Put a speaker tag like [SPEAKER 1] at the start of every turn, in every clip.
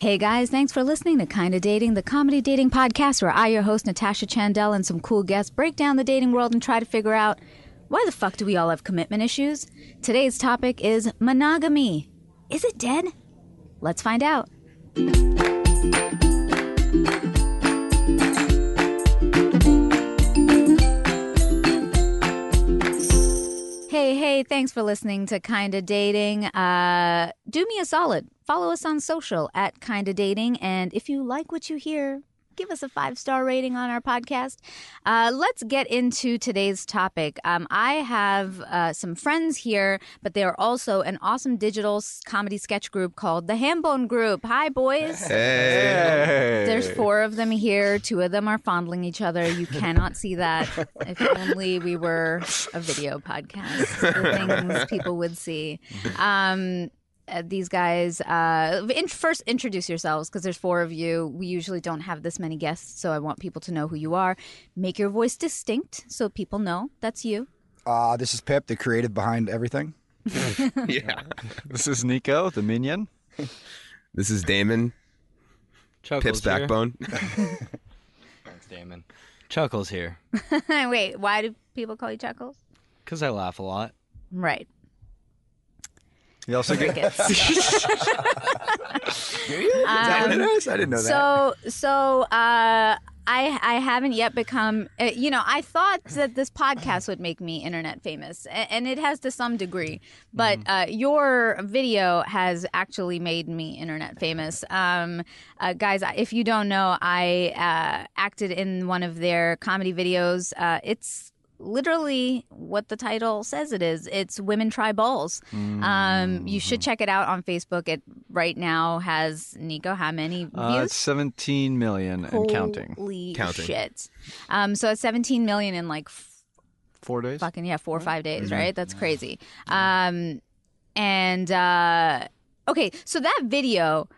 [SPEAKER 1] Hey guys, thanks for listening to Kinda Dating, the comedy dating podcast where I, your host Natasha Chandel, and some cool guests break down the dating world and try to figure out why the fuck do we all have commitment issues? Today's topic is monogamy. Is it dead? Let's find out. Hey, hey, thanks for listening to Kinda Dating. Uh, do me a solid. Follow us on social at Kinda Dating. And if you like what you hear, give us a five star rating on our podcast. Uh, let's get into today's topic. Um, I have uh, some friends here, but they are also an awesome digital comedy sketch group called the Hambone Group. Hi, boys.
[SPEAKER 2] Hey.
[SPEAKER 1] There's four of them here. Two of them are fondling each other. You cannot see that. If only we were a video podcast, the things people would see. Um, these guys, uh, in, first introduce yourselves because there's four of you. We usually don't have this many guests, so I want people to know who you are. Make your voice distinct so people know that's you.
[SPEAKER 3] Uh, this is Pip, the creative behind everything.
[SPEAKER 2] Yeah.
[SPEAKER 4] This is Nico, the minion.
[SPEAKER 2] This is Damon,
[SPEAKER 5] Chuckles
[SPEAKER 2] Pip's
[SPEAKER 5] here.
[SPEAKER 2] backbone.
[SPEAKER 5] Thanks, Damon. Chuckles here.
[SPEAKER 1] Wait, why do people call you Chuckles?
[SPEAKER 5] Because I laugh a lot.
[SPEAKER 1] Right.
[SPEAKER 3] You also get.
[SPEAKER 1] Crickets.
[SPEAKER 3] I didn't know that.
[SPEAKER 1] So so uh I I haven't yet become uh, you know I thought that this podcast would make me internet famous a- and it has to some degree but uh, your video has actually made me internet famous um, uh, guys if you don't know I uh, acted in one of their comedy videos uh, it's literally what the title says it is it's women try balls um, you should check it out on facebook it right now has nico how many views
[SPEAKER 4] Uh, it's 17 million and counting.
[SPEAKER 1] Holy
[SPEAKER 2] Counting.
[SPEAKER 1] shit. Um, so it's 17 million in like f-
[SPEAKER 4] Four days.
[SPEAKER 1] fucking, yeah, four or five days,
[SPEAKER 2] Mm-hmm.
[SPEAKER 1] right? That's crazy. Um, and, uh, okay, so that video,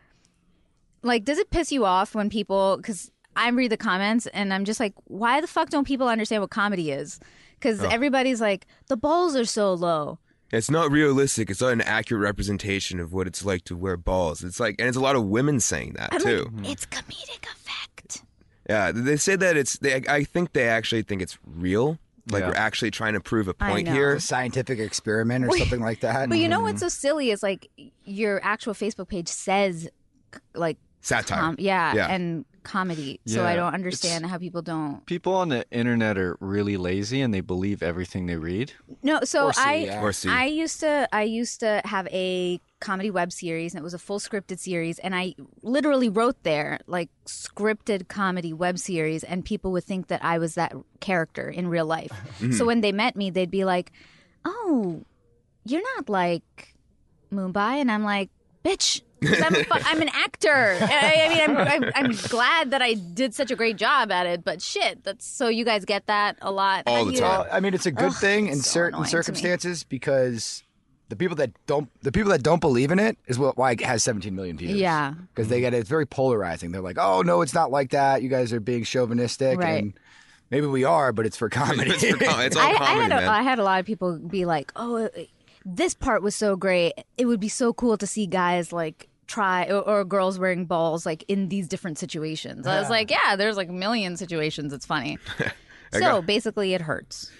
[SPEAKER 1] like, does it piss you off when people, because I read the comments and I'm just like, why the fuck don't people understand what comedy is? Because
[SPEAKER 2] Oh.
[SPEAKER 1] everybody's like, the balls are so low.
[SPEAKER 2] It's not realistic. It's not an accurate representation of what it's like to wear balls. It's like, and it's a lot of women saying that
[SPEAKER 1] I'm
[SPEAKER 2] too.
[SPEAKER 1] like, it's comedic effect.
[SPEAKER 2] Yeah, they say that it's. They, I think they actually think it's real. Like
[SPEAKER 4] Yeah.
[SPEAKER 2] we're actually trying to prove a point here.
[SPEAKER 3] a scientific experiment or something like that.
[SPEAKER 1] But you know hmm. what's so silly is like your actual Facebook page says like
[SPEAKER 2] Satire.
[SPEAKER 1] com- yeah,
[SPEAKER 2] Yeah.
[SPEAKER 1] and comedy. So I don't understand how people don't.
[SPEAKER 4] People on the internet are really lazy and they believe everything they read.
[SPEAKER 1] No, so
[SPEAKER 3] Or see,
[SPEAKER 1] I
[SPEAKER 3] yeah.
[SPEAKER 2] Or see.
[SPEAKER 1] I used to I used to have a comedy web series and it was a full scripted series and I literally wrote there like scripted comedy web series and people would think that I was that character in real life.
[SPEAKER 2] Mm-hmm.
[SPEAKER 1] So when they met me they'd be like, "Oh, you're not like Mumbai." And I'm like, "Bitch, 'cause I'm, a fu- I'm an actor. I, I mean, I'm, I'm, I'm glad that I did such a great job at it, but shit, that's so you guys get that a lot.
[SPEAKER 2] All the time.
[SPEAKER 3] Well, I mean, it's a good
[SPEAKER 1] Ugh,
[SPEAKER 3] thing in
[SPEAKER 1] so
[SPEAKER 3] certain
[SPEAKER 1] annoying to me.
[SPEAKER 3] circumstances because the people that don't, the people that don't believe in it is what why it has 17 million views.
[SPEAKER 1] Yeah.
[SPEAKER 3] because they get it. It's very polarizing. They're like, oh no, it's not like that. You guys are being chauvinistic,
[SPEAKER 1] Right.
[SPEAKER 3] and maybe we are, but it's for comedy.
[SPEAKER 2] it's, for com- it's all
[SPEAKER 1] I, I
[SPEAKER 2] comedy,
[SPEAKER 1] had a,
[SPEAKER 2] man.
[SPEAKER 1] I had a lot of people be like, "Oh, uh, this part was so great. It would be so cool to see guys like try or, or girls wearing balls like in these different situations." I was like, "Yeah, there's like a million situations. It's funny." so
[SPEAKER 2] got-
[SPEAKER 1] basically, it hurts.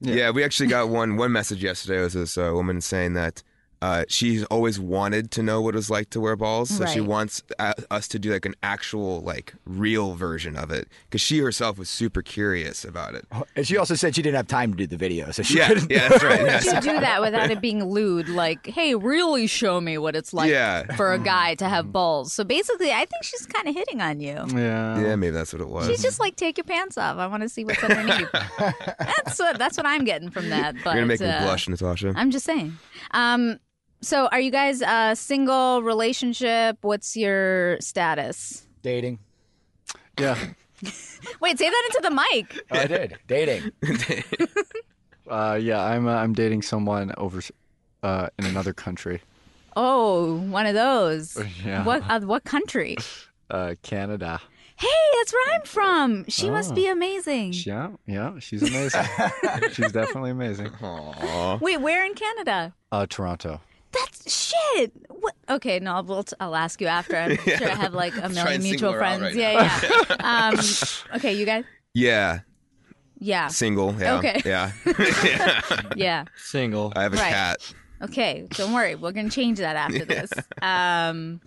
[SPEAKER 2] Yeah. we actually got one one message yesterday. It was this uh, woman saying that uh, she's always wanted to know what it was like to wear balls, so she wants uh, us to do like an actual like real version of it because she herself was super curious about it.
[SPEAKER 3] and she also said she didn't have time to do the video, so she
[SPEAKER 2] Yeah,
[SPEAKER 3] couldn't.
[SPEAKER 2] yeah, that's right.
[SPEAKER 1] How
[SPEAKER 2] yes.
[SPEAKER 1] would you do that without it being lewd? Like, hey, really show me what it's like
[SPEAKER 2] Yeah.
[SPEAKER 1] for a guy to have balls. So basically, I think she's kind of hitting on you.
[SPEAKER 4] Yeah.
[SPEAKER 2] Yeah, maybe that's what it was.
[SPEAKER 1] She's just like, take your pants off. I want to see what's underneath. that's what that's what I'm getting from that. But
[SPEAKER 2] You're gonna make me
[SPEAKER 1] uh,
[SPEAKER 2] blush, Natasha.
[SPEAKER 1] I'm just saying. Um, so are you guys uh, single relationship? What's your status?
[SPEAKER 3] dating.
[SPEAKER 4] Yeah.
[SPEAKER 1] Wait, say that into the mic.
[SPEAKER 3] Oh, I did dating.
[SPEAKER 4] Uh, yeah, I'm uh, I'm dating someone over uh, in another country.
[SPEAKER 1] Oh, one of those.
[SPEAKER 4] Yeah.
[SPEAKER 1] What uh, what country?
[SPEAKER 4] Uh, Canada.
[SPEAKER 1] Hey, that's where I'm from. She must
[SPEAKER 4] Oh.
[SPEAKER 1] be amazing.
[SPEAKER 4] Yeah, yeah, she's amazing. she's definitely amazing.
[SPEAKER 2] Aww.
[SPEAKER 1] Wait, where in Canada?
[SPEAKER 4] Uh, Toronto.
[SPEAKER 1] That's shit. What? Okay, no, I'll, I'll ask you after. I'm sure I have like a million mutual
[SPEAKER 2] single her out
[SPEAKER 1] friends.
[SPEAKER 2] right
[SPEAKER 1] yeah, yeah. um, okay, you guys.
[SPEAKER 2] Yeah,
[SPEAKER 1] Yeah,
[SPEAKER 2] single. Yeah.
[SPEAKER 1] Okay.
[SPEAKER 2] Yeah.
[SPEAKER 1] yeah.
[SPEAKER 5] Single.
[SPEAKER 2] I have a
[SPEAKER 1] Right.
[SPEAKER 2] cat.
[SPEAKER 1] Okay, don't worry. We're gonna change that after this. Um,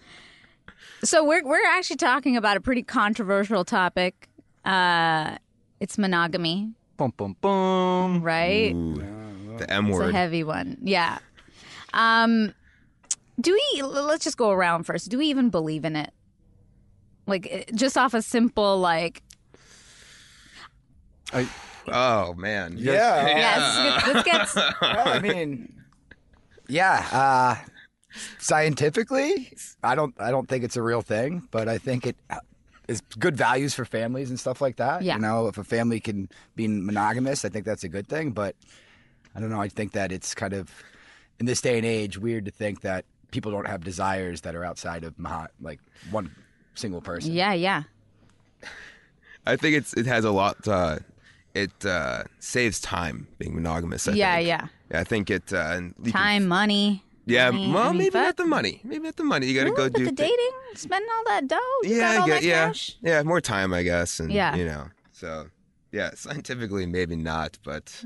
[SPEAKER 1] so we're we're actually talking about a pretty controversial topic. Uh, it's monogamy,
[SPEAKER 4] Boom, boom, boom.
[SPEAKER 1] right?
[SPEAKER 2] Ooh, the M word.
[SPEAKER 1] It's a heavy one. Yeah. Um, do we? Let's just go around first. Do we even believe in it? Like eh, just off a simple like.
[SPEAKER 4] I,
[SPEAKER 2] Oh man.
[SPEAKER 3] Yeah.
[SPEAKER 1] Yes. This gets.
[SPEAKER 3] Well, I mean, yeah. Uh, scientifically, I don't. I don't think it's a real thing, but I think it is good values for families and stuff like that.
[SPEAKER 1] Yeah.
[SPEAKER 3] You know, if a family can be monogamous, I think that's a good thing. But I don't know. I think that it's kind of in this day and age weird to think that people don't have desires that are outside of mono- like one single person.
[SPEAKER 1] Yeah. Yeah.
[SPEAKER 2] I think it's it has a lot. Uh, it uh, saves time being monogamous. I
[SPEAKER 1] Yeah.
[SPEAKER 2] think.
[SPEAKER 1] Yeah.
[SPEAKER 2] I think it. Uh, and you can-
[SPEAKER 1] Time, money.
[SPEAKER 2] yeah.
[SPEAKER 1] money,
[SPEAKER 2] well,
[SPEAKER 1] I mean,
[SPEAKER 2] maybe
[SPEAKER 1] fuck.
[SPEAKER 2] not the money. Maybe not the money. You got to
[SPEAKER 1] Ooh,
[SPEAKER 2] go
[SPEAKER 1] but
[SPEAKER 2] do
[SPEAKER 1] the
[SPEAKER 2] thi-
[SPEAKER 1] dating, spending all that dough. You
[SPEAKER 2] Yeah,
[SPEAKER 1] got all
[SPEAKER 2] I get,
[SPEAKER 1] that
[SPEAKER 2] yeah,
[SPEAKER 1] cash.
[SPEAKER 2] yeah. More time, I guess, and
[SPEAKER 1] Yeah.
[SPEAKER 2] you know. So, yeah, scientifically maybe not, but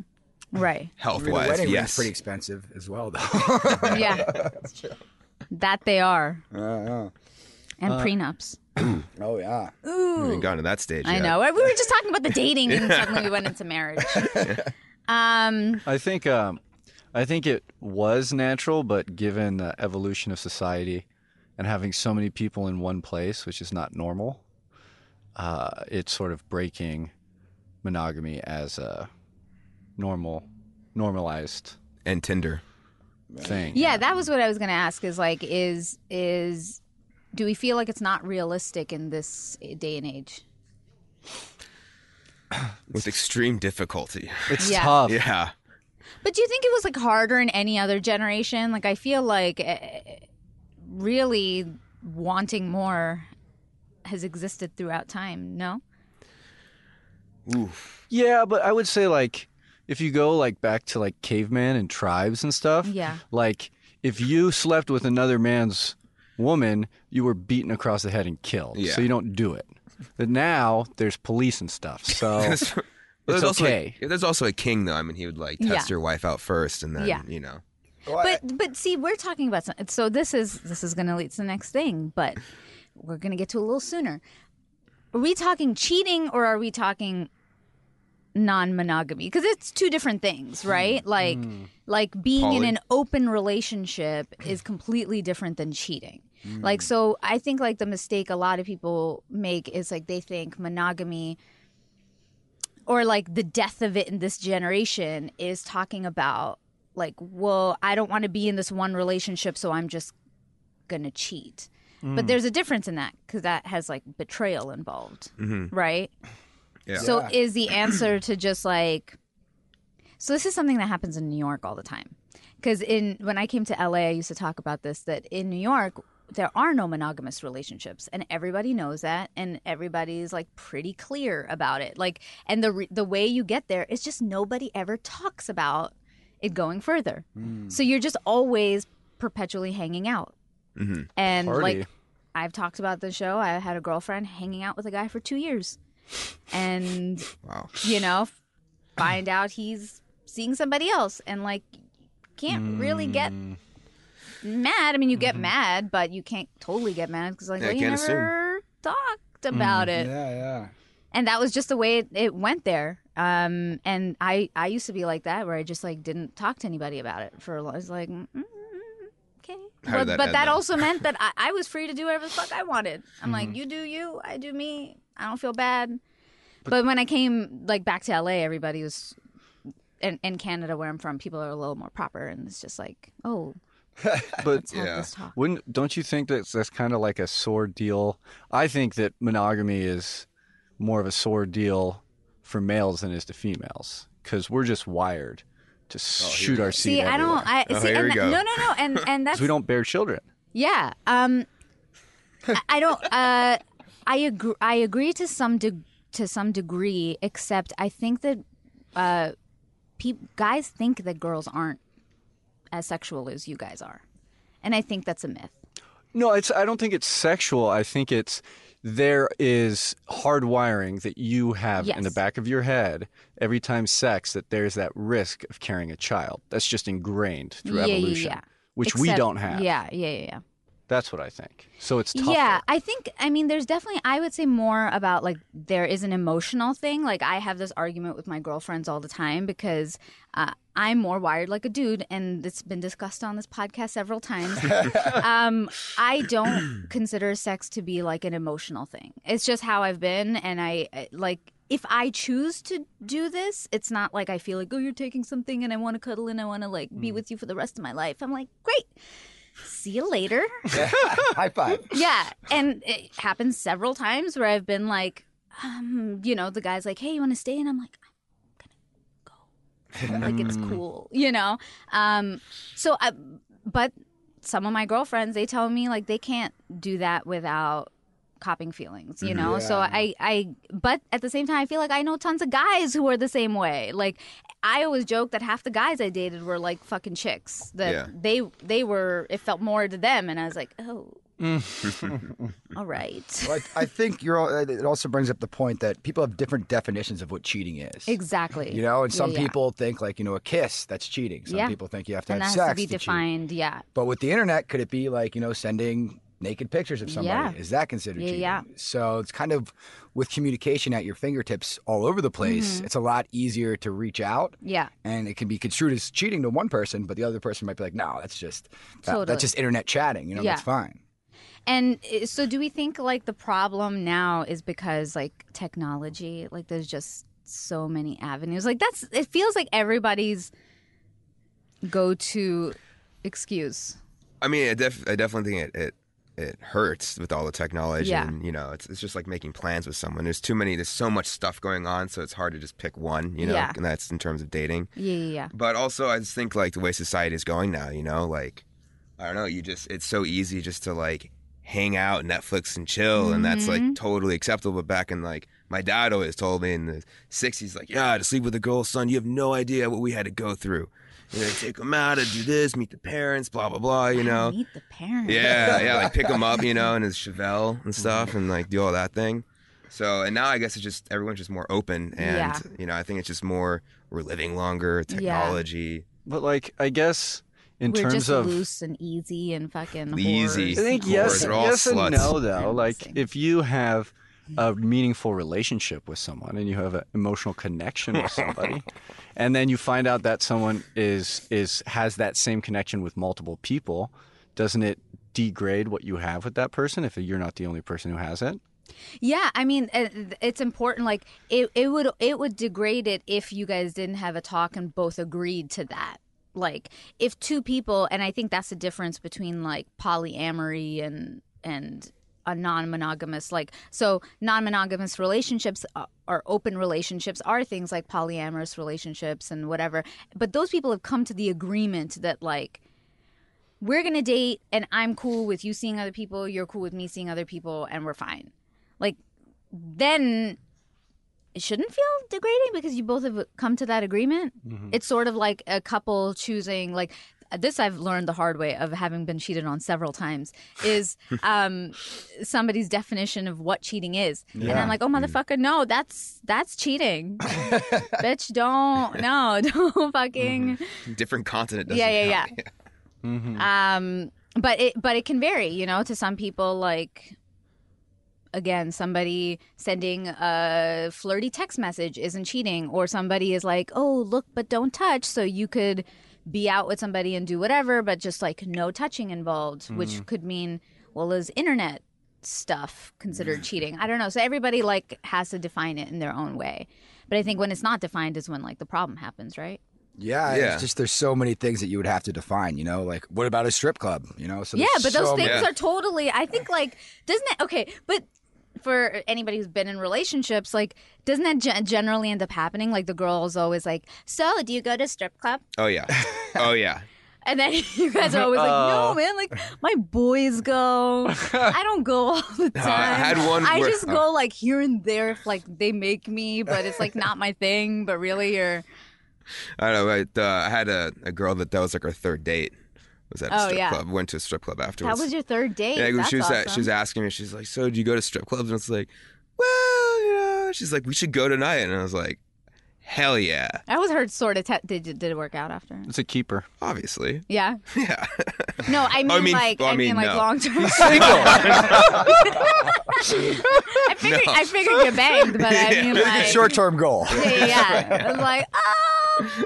[SPEAKER 1] Right.
[SPEAKER 2] health
[SPEAKER 3] I mean, the
[SPEAKER 2] wise,
[SPEAKER 3] wedding
[SPEAKER 2] yes.
[SPEAKER 3] pretty expensive as well, though.
[SPEAKER 1] Yeah. that they are.
[SPEAKER 3] Uh,
[SPEAKER 1] And prenups.
[SPEAKER 3] oh yeah.
[SPEAKER 2] We
[SPEAKER 1] Ooh.
[SPEAKER 2] haven't gotten to that stage
[SPEAKER 1] I
[SPEAKER 2] yet.
[SPEAKER 1] know. We were just talking about the dating, and suddenly we went into marriage. Um.
[SPEAKER 4] I think um, I think it was natural, but given the evolution of society and having so many people in one place, which is not normal, uh, it's sort of breaking monogamy as a normal, normalized
[SPEAKER 2] And Tinder.
[SPEAKER 4] Thing.
[SPEAKER 1] Yeah, that was what I was going to ask. Is like, is is do we feel like it's not realistic in this day and age?
[SPEAKER 2] With extreme difficulty.
[SPEAKER 4] it's
[SPEAKER 1] Yeah.
[SPEAKER 4] tough.
[SPEAKER 2] yeah.
[SPEAKER 1] But do you think it was like harder in any other generation? Like, I feel like eh, really wanting more has existed throughout time. No.
[SPEAKER 2] Oof.
[SPEAKER 4] Yeah, but I would say like if you go like back to like caveman and tribes and stuff,
[SPEAKER 1] Yeah.
[SPEAKER 4] like if you slept with another man's woman, you were beaten across the head and killed.
[SPEAKER 2] Yeah.
[SPEAKER 4] So you don't do it. But now there's police and stuff. So
[SPEAKER 2] There's- there's also
[SPEAKER 4] okay.
[SPEAKER 2] A, there's also a king though. I mean, he would like test
[SPEAKER 1] Yeah.
[SPEAKER 2] your wife out first, and then
[SPEAKER 1] Yeah.
[SPEAKER 2] you know.
[SPEAKER 1] But but see, we're talking about some, so this is this is going to lead to the next thing, but we're going to get to a little sooner. Are we talking cheating or are we talking non-monogamy? Because it's two different things, right? Hmm. Like hmm. like being in an open relationship is completely different than cheating. Hmm. Like so I think like the mistake a lot of people make is like they think monogamy or like the death of it in this generation is talking about like well i don't want to be in this one relationship so i'm just gonna cheat. But there's a difference in that because that has like betrayal involved mm-hmm. right
[SPEAKER 2] Yeah.
[SPEAKER 1] so
[SPEAKER 3] Yeah.
[SPEAKER 1] is the answer to just like so this is something that happens in new york all the time. Because in when i came to la i used to talk about this that in new york there are no monogamous relationships and everybody knows that and everybody's like pretty clear about it. Like and the re- the way you get there is just nobody ever talks about it going further. Hmm. So you're just always perpetually hanging out. Mm-hmm. And
[SPEAKER 4] Party.
[SPEAKER 1] like i've talked about the show. I had a girlfriend hanging out with a guy for two years and
[SPEAKER 2] Wow.
[SPEAKER 1] you know find out he's seeing somebody else and like can't really get
[SPEAKER 2] Mm.
[SPEAKER 1] mad i mean you get
[SPEAKER 2] Mm-hmm.
[SPEAKER 1] mad but you can't totally get mad because like
[SPEAKER 2] Yeah,
[SPEAKER 1] well, you
[SPEAKER 2] can't
[SPEAKER 1] never talked about it
[SPEAKER 3] Yeah, yeah.
[SPEAKER 1] and that was just the way it, it went there um and i i used to be like that where i just like didn't talk to anybody about it for a long i was like mm, mm, okay
[SPEAKER 2] How
[SPEAKER 1] but,
[SPEAKER 2] that
[SPEAKER 1] but that also meant that I, I was free to do whatever the fuck i wanted i'm
[SPEAKER 2] Mm-hmm.
[SPEAKER 1] like you do you i do me i don't feel bad but, when i came like back to la everybody was in, in canada where i'm from people are a little more proper and it's just like oh
[SPEAKER 4] but
[SPEAKER 1] let's have
[SPEAKER 2] Yeah.
[SPEAKER 1] this talk
[SPEAKER 4] wouldn't don't you think that that's kind of like a sore deal? I think that monogamy is more of a sore deal for males than it is to females because we're just wired to shoot our seed
[SPEAKER 1] see i don't i
[SPEAKER 2] Oh,
[SPEAKER 1] see and
[SPEAKER 2] we
[SPEAKER 1] no no no and and that's
[SPEAKER 4] we don't bear children.
[SPEAKER 1] Yeah. Um I- I don't uh I agree I agree to some de- to some degree except I think that uh peop guys think that girls aren't as sexual as you guys are. and I think that's a myth.
[SPEAKER 4] No, it's. I don't think it's sexual. I think it's there is hardwiring that you have in the back of your head every time sex that there's that risk of carrying a child. That's just ingrained through
[SPEAKER 1] yeah,
[SPEAKER 4] evolution,
[SPEAKER 1] yeah, yeah.
[SPEAKER 4] which we don't have.
[SPEAKER 1] Yeah, yeah, yeah, yeah.
[SPEAKER 4] That's what I think. So it's tougher.
[SPEAKER 1] Yeah, I think I mean there's definitely I would say more about like there is an emotional thing. Like I have this argument with my girlfriends all the time because uh, I'm more wired like a dude, and it's been discussed on this podcast several times. um, I don't consider sex to be like an emotional thing. It's just how I've been, and I I- like. If I choose to do this, it's not like I feel like, oh, you're taking something and I want to cuddle and I want to like be with you for the rest of my life. I'm like, great. See you later.
[SPEAKER 3] High five.
[SPEAKER 1] Yeah, and it happens several times where I've been like, um, you know, the guy's like, "Hey, you want to stay?" and I'm like, "I'm gonna go." like it's cool, you know. Um, so, I, but some of my girlfriends, they tell me like they can't do that without copping feelings, you mm-hmm. know. So I, I, but at the same time, I feel like I know tons of guys who are the same way. Like I always joke that half the guys I dated were like fucking chicks. That
[SPEAKER 2] Yeah.
[SPEAKER 1] they, they were. It felt more to them, and I was like, oh. All right.
[SPEAKER 3] Well, I, I think you're. al- It also brings up the point that people have different definitions of what cheating is.
[SPEAKER 1] Exactly.
[SPEAKER 3] You know, and some
[SPEAKER 1] yeah.
[SPEAKER 3] people think like you know a kiss that's cheating. Some
[SPEAKER 1] Yeah.
[SPEAKER 3] people think you have to
[SPEAKER 1] and that
[SPEAKER 3] have
[SPEAKER 1] has
[SPEAKER 3] sex
[SPEAKER 1] to be
[SPEAKER 3] cheat.
[SPEAKER 1] defined. Yeah.
[SPEAKER 3] But with the internet, could it be like you know sending naked pictures of somebody?
[SPEAKER 1] Yeah.
[SPEAKER 3] Is that considered
[SPEAKER 1] Yeah,
[SPEAKER 3] cheating?
[SPEAKER 1] yeah.
[SPEAKER 3] So it's kind of with communication at your fingertips all over the place.
[SPEAKER 1] Mm-hmm.
[SPEAKER 3] It's a lot easier to reach out.
[SPEAKER 1] Yeah.
[SPEAKER 3] And it can be construed as cheating to one person, but the other person might be like, "No, that's just that-
[SPEAKER 1] Totally.
[SPEAKER 3] that's just internet chatting. You know,
[SPEAKER 1] Yeah.
[SPEAKER 3] that's fine."
[SPEAKER 1] And uh, so, do we think like the problem now is because like technology, like there's just so many avenues. Like that's it feels like everybody's go to excuse.
[SPEAKER 2] I mean, I, def- I definitely think it, it it hurts with all the technology,
[SPEAKER 1] Yeah.
[SPEAKER 2] and you know, it's it's just like making plans with someone. There's too many. There's so much stuff going on, so it's hard to just pick one. You know,
[SPEAKER 1] Yeah.
[SPEAKER 2] and that's in terms of dating.
[SPEAKER 1] Yeah, yeah, yeah.
[SPEAKER 2] But also, I just think like the way society is going now. You know, like I don't know. You just it's so easy just to like hang out, Netflix and chill, and that's
[SPEAKER 1] Mm-hmm.
[SPEAKER 2] like totally acceptable. But back in like my dad always told me in the '60s, like, yeah, to sleep with a girl, son, you have no idea what we had to go through. You know, take them out to do this, meet the parents, blah blah blah. You know.
[SPEAKER 1] Meet the parents.
[SPEAKER 2] Yeah, yeah, like pick them up, you know, and his Chevelle and stuff, and like do all that thing. So, and now I guess it's just everyone's just more open, and
[SPEAKER 1] Yeah.
[SPEAKER 2] you know, I think it's just more we're living longer, technology.
[SPEAKER 4] But like, I guess in
[SPEAKER 1] We're
[SPEAKER 4] terms
[SPEAKER 1] just
[SPEAKER 4] of
[SPEAKER 1] loose and easy and fucking
[SPEAKER 2] Easy.
[SPEAKER 4] I think
[SPEAKER 2] Of
[SPEAKER 4] yes,
[SPEAKER 2] course,
[SPEAKER 4] yes and no though. Like if you have a meaningful relationship with someone and you have an emotional connection with somebody, and then you find out that someone is is has that same connection with multiple people, doesn't it degrade what you have with that person if you're not the only person who has it?
[SPEAKER 1] Yeah, I mean, it's important. Like it, it would it would degrade it if you guys didn't have a talk and both agreed to that. Like if two people, and I think that's the difference between like polyamory and and a non-monogamous like so non-monogamous relationships uh, or open relationships are things like polyamorous relationships and whatever but those people have come to the agreement that like we're gonna date and i'm cool with you seeing other people you're cool with me seeing other people and we're fine. Like then it shouldn't feel degrading because you both have come to that agreement. It's sort of like a couple choosing like this I've learned the hard way of having been cheated on several times is um, somebody's definition of what cheating is, and I'm like, oh motherfucker, no, that's that's cheating, bitch. Don't no, don't fucking
[SPEAKER 2] Different continent. Doesn't
[SPEAKER 1] Yeah, yeah,
[SPEAKER 2] count.
[SPEAKER 1] yeah. Um, but it but it can vary, you know. To some people, like again, somebody sending a flirty text message isn't cheating, or somebody is like, "Oh, look, but don't touch," so you could be out with somebody and do whatever, but just like no touching involved, which mm-hmm. could mean, well, is internet stuff considered mm. cheating? I don't know. So everybody like has to define it in their own way. But I think when it's not defined is when like the problem happens, right?
[SPEAKER 3] Yeah,
[SPEAKER 2] Yeah.
[SPEAKER 3] it's just there's so many things that you would have to define. You know, like what about a strip club? You know, so
[SPEAKER 1] yeah,
[SPEAKER 3] there's
[SPEAKER 1] but those
[SPEAKER 3] so
[SPEAKER 1] things
[SPEAKER 3] many-
[SPEAKER 1] are totally. I think like doesn't it? Okay, but for anybody who's been in relationships, like doesn't that gen- generally end up happening? Like the girl is always like, "So, do you go to strip club?"
[SPEAKER 2] Oh yeah. Oh yeah.
[SPEAKER 1] And then you guys are always like, "No, man, like my boys go. I don't go all the
[SPEAKER 2] I
[SPEAKER 1] time.
[SPEAKER 2] had one
[SPEAKER 1] I
[SPEAKER 2] where-
[SPEAKER 1] just go like here and there if like they make me, but it's like not my thing. But really, you're
[SPEAKER 2] I don't know. But, uh, I had a, a girl that that was like our third date, was at a
[SPEAKER 1] Oh,
[SPEAKER 2] strip
[SPEAKER 1] yeah.
[SPEAKER 2] club. Went to a strip club afterwards.
[SPEAKER 1] That was your third date.
[SPEAKER 2] Yeah,
[SPEAKER 1] That's
[SPEAKER 2] she was
[SPEAKER 1] awesome.
[SPEAKER 2] at, she was asking me. She's like, "So, do you go to strip clubs?" And it's like, "Well, you know." She's like, "We should go tonight," and I was like, "Hell yeah,
[SPEAKER 1] I always heard sort of. Te- did did it work out after?
[SPEAKER 4] It's a keeper.
[SPEAKER 2] obviously,
[SPEAKER 1] Yeah.
[SPEAKER 2] yeah."
[SPEAKER 1] No, I mean,
[SPEAKER 2] mean-
[SPEAKER 1] like
[SPEAKER 2] well, I
[SPEAKER 1] I mean,
[SPEAKER 2] mean,
[SPEAKER 1] like long term.
[SPEAKER 4] He's Single.
[SPEAKER 1] I figured I figured you banged, but I mean, like
[SPEAKER 3] Short term goal.
[SPEAKER 1] yeah, yeah. I was like, oh.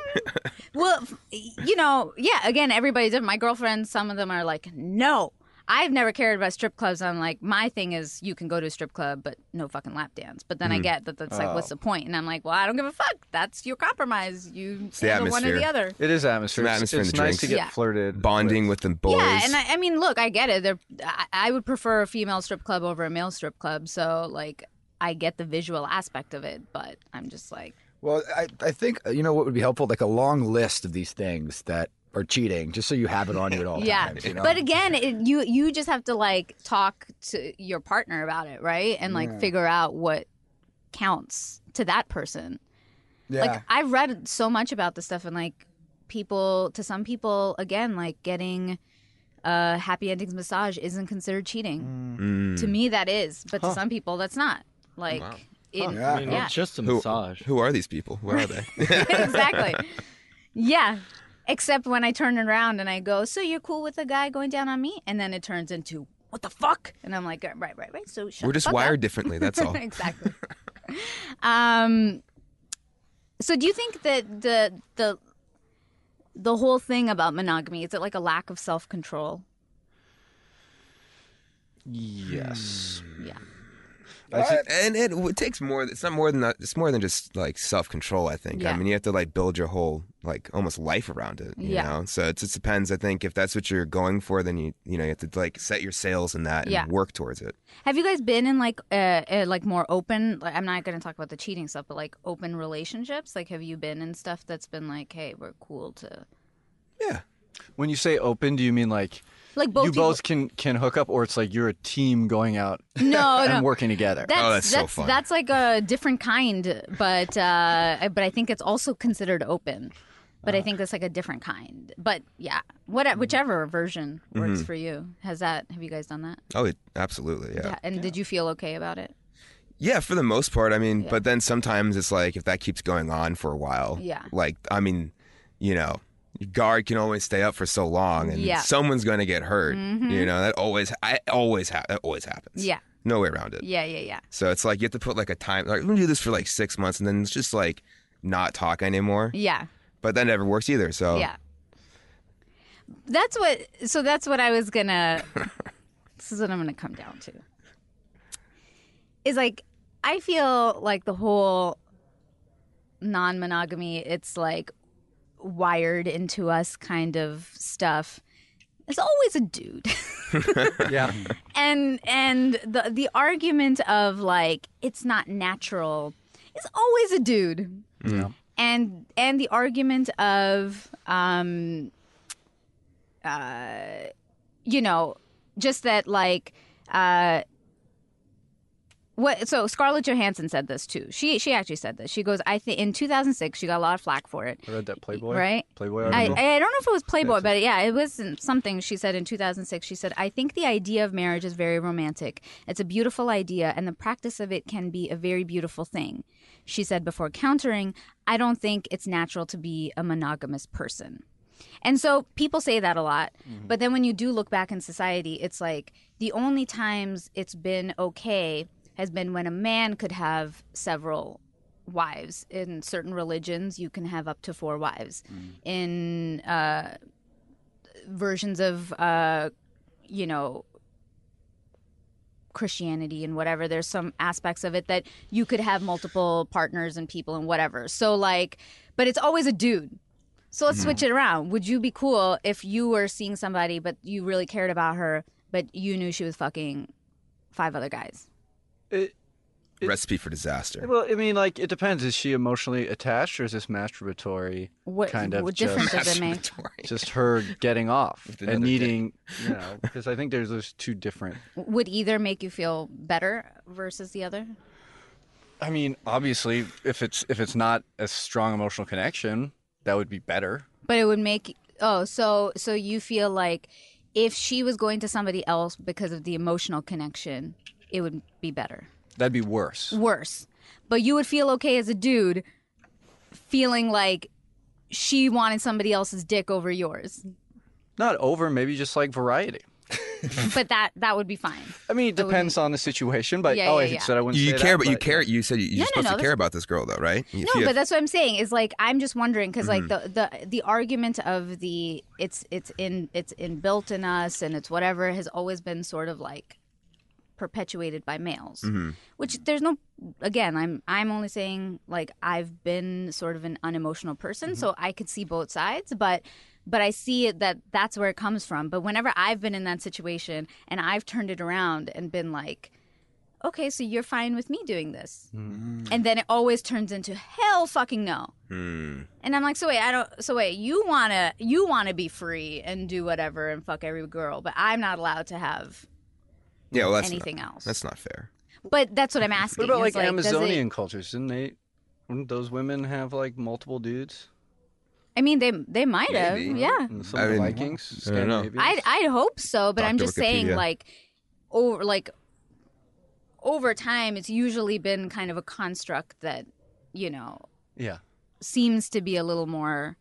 [SPEAKER 1] Well, you know, yeah. Again, everybody's different. My girlfriends, some of them are like, no. I've never cared about strip clubs. I'm like, my thing is, you can go to a strip club, but no fucking lap dance. But then
[SPEAKER 2] Hmm.
[SPEAKER 1] I get that that's like, what's
[SPEAKER 2] Oh.
[SPEAKER 1] the point? And I'm like, well, I don't give a fuck. That's your compromise. You
[SPEAKER 2] the
[SPEAKER 1] handle one or the other.
[SPEAKER 4] It is atmosphere. It's-
[SPEAKER 2] atmosphere in
[SPEAKER 4] it's
[SPEAKER 2] the
[SPEAKER 4] nice
[SPEAKER 2] drinks.
[SPEAKER 4] to get
[SPEAKER 1] Yeah.
[SPEAKER 4] flirted.
[SPEAKER 2] Bonding with the boys.
[SPEAKER 1] Yeah, and I, I mean, look, I get it. They're, I, I would prefer a female strip club over a male strip club. So, like, I get the visual aspect of it, but I'm just like,
[SPEAKER 3] Well, I, I think uh, you know what would be helpful, like a long list of these things that are cheating, just so you have it on you at all
[SPEAKER 1] yeah.
[SPEAKER 3] times. You know?
[SPEAKER 1] But again, it, you you just have to like talk to your partner about it, right? And like
[SPEAKER 3] Yeah.
[SPEAKER 1] figure out what counts to that person.
[SPEAKER 3] yeah.
[SPEAKER 1] Like I've read so much about this stuff, and like people, to some people, again, like getting a happy endings massage isn't considered cheating.
[SPEAKER 2] Mm.
[SPEAKER 1] To me, that is, but to some people, that's not. Like,
[SPEAKER 2] Wow.
[SPEAKER 1] It,
[SPEAKER 3] Yeah.
[SPEAKER 5] I mean,
[SPEAKER 1] yeah.
[SPEAKER 5] it's just a
[SPEAKER 2] Who-
[SPEAKER 5] massage.
[SPEAKER 2] Who are these people? Where are they?
[SPEAKER 1] exactly. Yeah. Except when I turn around and I go, so you're cool with a guy going down on me? And then it turns into, what the fuck? And I'm like, right, right, right. So shut
[SPEAKER 2] We're
[SPEAKER 1] the
[SPEAKER 2] just
[SPEAKER 1] fuck
[SPEAKER 2] wired
[SPEAKER 1] up.
[SPEAKER 2] differently. That's all.
[SPEAKER 1] exactly. um, so do you think that the the the whole thing about monogamy is it like a lack of self control?
[SPEAKER 4] Yes.
[SPEAKER 1] Yeah.
[SPEAKER 2] I think- and it, it takes more. It's not more than that. It's more than just like self control. I think. I mean, you have to like build your whole like almost life around it. You
[SPEAKER 1] Yeah.
[SPEAKER 2] know. So it just depends. I think if that's what you're going for, then you you know you have to like set your sails in that and
[SPEAKER 1] Yeah.
[SPEAKER 2] work towards it.
[SPEAKER 1] Have you guys been in like uh, uh like more open? Like, I'm not going to talk about the cheating stuff, but like open relationships. Like, have you been in stuff that's been like, hey, we're cool to
[SPEAKER 2] Yeah.
[SPEAKER 4] When you say open, do you mean like
[SPEAKER 1] like both
[SPEAKER 4] you
[SPEAKER 1] people-
[SPEAKER 4] both can can hook up, or it's like you're a team going out
[SPEAKER 1] No,
[SPEAKER 4] and
[SPEAKER 1] no.
[SPEAKER 4] working together?
[SPEAKER 1] That's,
[SPEAKER 2] Oh, that's so
[SPEAKER 1] that's
[SPEAKER 2] fun.
[SPEAKER 1] that's like a different kind, but uh, but I think it's also considered open. But I
[SPEAKER 2] Uh-huh.
[SPEAKER 1] think it's like a different kind. But yeah, what
[SPEAKER 2] Mm-hmm.
[SPEAKER 1] whichever version works for you. Has that? Have you guys done that?
[SPEAKER 2] Oh, it, absolutely. Yeah.
[SPEAKER 1] Yeah. And did you feel okay about it?
[SPEAKER 2] Yeah, for the most part. I mean,
[SPEAKER 1] Yeah.
[SPEAKER 2] but then sometimes it's like if that keeps going on for a while.
[SPEAKER 1] Yeah.
[SPEAKER 2] Like I mean, you know, your guard can always stay up for so long, and
[SPEAKER 1] Yeah.
[SPEAKER 2] someone's gonna get hurt.
[SPEAKER 1] Mhm.
[SPEAKER 2] You know, that always, I always ha- that always happens.
[SPEAKER 1] Yeah.
[SPEAKER 2] No way around it.
[SPEAKER 1] Yeah. Yeah. Yeah.
[SPEAKER 2] So it's like you have to put like a time. Like, we're gonna do this for like six months, and then it's just like not talk anymore.
[SPEAKER 1] Yeah.
[SPEAKER 2] But that never works either. So
[SPEAKER 1] Yeah. That's what. So that's what I was gonna. this is what I'm gonna come down to. Is like I feel like the whole non-monogamy. It's like wired into us kind of stuff. It's always a dude.
[SPEAKER 4] yeah.
[SPEAKER 1] and and the the argument of like it's not natural is always a dude
[SPEAKER 4] Yeah.
[SPEAKER 1] and and the argument of um uh you know just that like uh what so Scarlett Johansson said this too. She she actually said this. She goes, I think in 2006 she got a lot of flack for it.
[SPEAKER 4] I read that Playboy.
[SPEAKER 1] Right.
[SPEAKER 4] Playboy
[SPEAKER 1] I. I don't know if it was Playboy, but yeah, it was something she said in 2006. She said, I think the idea of marriage is very romantic. It's a beautiful idea, and the practice of it can be a very beautiful thing. She said before countering, I don't think it's natural to be a monogamous person. And so people say that a lot. Mm-hmm. But then when you do look back in society, it's like the only times it's been okay has been when a man could have several wives. In certain religions, you can have up to four wives. In uh, versions of, uh, you know, Christianity and whatever, there's some aspects of it that you could have multiple partners and people and whatever. So, like, but it's always a dude. So let's switch it around. Would you be cool if you were seeing somebody, but you really cared about her, but you knew she was fucking five other guys?
[SPEAKER 4] It- It-
[SPEAKER 2] recipe for disaster.
[SPEAKER 4] well, I mean, like it depends. Is she emotionally attached, or is this masturbatory?
[SPEAKER 1] What,
[SPEAKER 4] Kind of
[SPEAKER 1] what difference
[SPEAKER 4] just-
[SPEAKER 1] does it make?
[SPEAKER 2] Masturbatory.
[SPEAKER 4] Just her getting off and
[SPEAKER 2] another dick.
[SPEAKER 4] needing, you know, because I think there's those two different.
[SPEAKER 1] Would either make you feel better versus the other?
[SPEAKER 4] I mean, obviously, if it's if it's not a strong emotional connection, that would be better.
[SPEAKER 1] But it would make Oh, so so you feel like if she was going to somebody else because of the emotional connection, it would be better.
[SPEAKER 4] That'd be worse.
[SPEAKER 1] Worse. But you would feel okay as a dude feeling like she wanted somebody else's dick over yours.
[SPEAKER 4] Not over, maybe just like variety.
[SPEAKER 1] but that that would be fine.
[SPEAKER 4] I mean, it depends on the situation, but
[SPEAKER 1] Yeah,
[SPEAKER 4] oh,
[SPEAKER 1] yeah,
[SPEAKER 4] I
[SPEAKER 1] yeah.
[SPEAKER 4] said I wouldn't
[SPEAKER 2] You
[SPEAKER 4] say
[SPEAKER 2] care,
[SPEAKER 4] that,
[SPEAKER 2] but you care. You said you- you're
[SPEAKER 1] No, no,
[SPEAKER 2] supposed
[SPEAKER 1] no,
[SPEAKER 2] to
[SPEAKER 1] that's-
[SPEAKER 2] care about this girl, though, right? If
[SPEAKER 1] No,
[SPEAKER 2] you-
[SPEAKER 1] but that's what I'm saying. Is like I'm just wondering because like mm-hmm. the, the the argument of the it's it's in it's inbuilt in us and it's whatever has always been sort of like perpetuated by males. Mm-hmm. Which there's no again, I'm I'm only saying like I've been sort of an unemotional person, mm-hmm. so I could see both sides, but but I see it that that's where it comes from. But whenever I've been in that situation and I've turned it around and been like okay, so you're fine with me doing this. Mm. And then it always turns into hell fucking no.
[SPEAKER 2] Hmm.
[SPEAKER 1] And I'm like, so wait, I don't. So wait, you wanna you wanna be free and do whatever and fuck every girl, but I'm not allowed to have
[SPEAKER 2] yeah, well, that's
[SPEAKER 1] anything
[SPEAKER 2] not,
[SPEAKER 1] else.
[SPEAKER 2] That's not fair.
[SPEAKER 1] But that's what I'm asking.
[SPEAKER 4] What about
[SPEAKER 1] is,
[SPEAKER 4] like,
[SPEAKER 1] does it-
[SPEAKER 4] Amazonian cultures? Didn't they? Wouldn't those women have like multiple dudes?
[SPEAKER 1] I mean, they they might have, yeah.
[SPEAKER 4] Some
[SPEAKER 2] I
[SPEAKER 4] of the
[SPEAKER 2] mean,
[SPEAKER 4] Vikings,
[SPEAKER 2] I don't know.
[SPEAKER 1] I'd I'd hope so, but I'm
[SPEAKER 2] Dr.
[SPEAKER 1] just saying, like, over like over time, it's usually been kind of a construct that you know
[SPEAKER 4] yeah.
[SPEAKER 1] seems to be a little more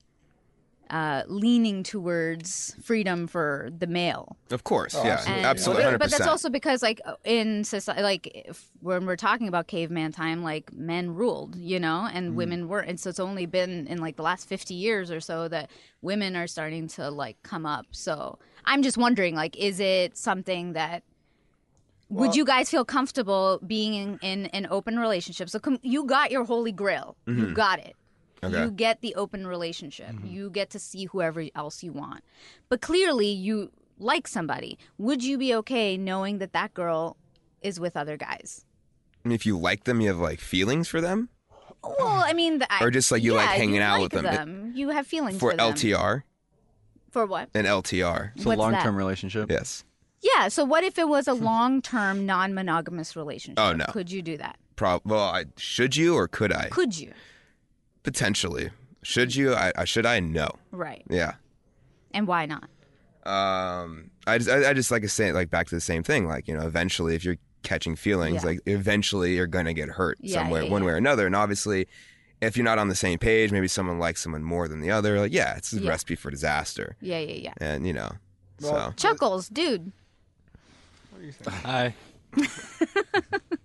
[SPEAKER 1] uh, leaning towards freedom for the male.
[SPEAKER 2] Of course,
[SPEAKER 3] Oh,
[SPEAKER 2] yeah,
[SPEAKER 3] absolutely.
[SPEAKER 1] And-
[SPEAKER 2] absolutely,
[SPEAKER 1] but-
[SPEAKER 2] hundred
[SPEAKER 1] But that's also because, like, in society, like, if, when we're talking about caveman time, like, men ruled, you know, and women were, and so it's only been in like the last fifty years or so that women are starting to like come up. So I'm just wondering, like, is it something that would you guys feel comfortable being in, in an open relationship? So com- you got your holy grail, you got it.
[SPEAKER 2] Okay.
[SPEAKER 1] You get the open relationship. Mm-hmm. You get to see whoever else you want. But clearly, you like somebody. Would you be okay knowing that that girl is with other guys?
[SPEAKER 2] I mean, if you like them, you have like feelings for them
[SPEAKER 1] Well, I mean, the, I-
[SPEAKER 2] Or just, like, you like hanging
[SPEAKER 1] you
[SPEAKER 2] out
[SPEAKER 1] like
[SPEAKER 2] with them.
[SPEAKER 1] You have feelings
[SPEAKER 2] for
[SPEAKER 1] for, them.
[SPEAKER 2] LTR
[SPEAKER 1] For what?
[SPEAKER 2] An LTR.
[SPEAKER 4] It's a
[SPEAKER 1] What's
[SPEAKER 4] long
[SPEAKER 1] that?
[SPEAKER 4] term relationship.
[SPEAKER 2] Yes,
[SPEAKER 1] Yeah. So what if it was a long-term, non-monogamous relationship?
[SPEAKER 2] Oh, no.
[SPEAKER 1] Could you do that?
[SPEAKER 2] Prob. Well, I, should you or could I?
[SPEAKER 1] Could you?
[SPEAKER 2] Potentially. Should you? I, I should. I no.
[SPEAKER 1] Right.
[SPEAKER 2] Yeah.
[SPEAKER 1] And why not?
[SPEAKER 2] Um. I just. I, I just like to say like back to the same thing. Like you know, eventually, if you're catching feelings,
[SPEAKER 1] Yeah.
[SPEAKER 2] like eventually you're gonna get hurt
[SPEAKER 1] Yeah,
[SPEAKER 2] somewhere,
[SPEAKER 1] yeah,
[SPEAKER 2] one
[SPEAKER 1] yeah.
[SPEAKER 2] way or another. And obviously, if you're not on the same page, maybe someone likes someone more than the other. Like yeah, it's a
[SPEAKER 1] Yeah.
[SPEAKER 2] recipe for disaster.
[SPEAKER 1] Yeah, yeah, yeah.
[SPEAKER 2] And you know,
[SPEAKER 3] Well,
[SPEAKER 2] so
[SPEAKER 1] Chuckles, dude. What do you think?
[SPEAKER 5] Hi.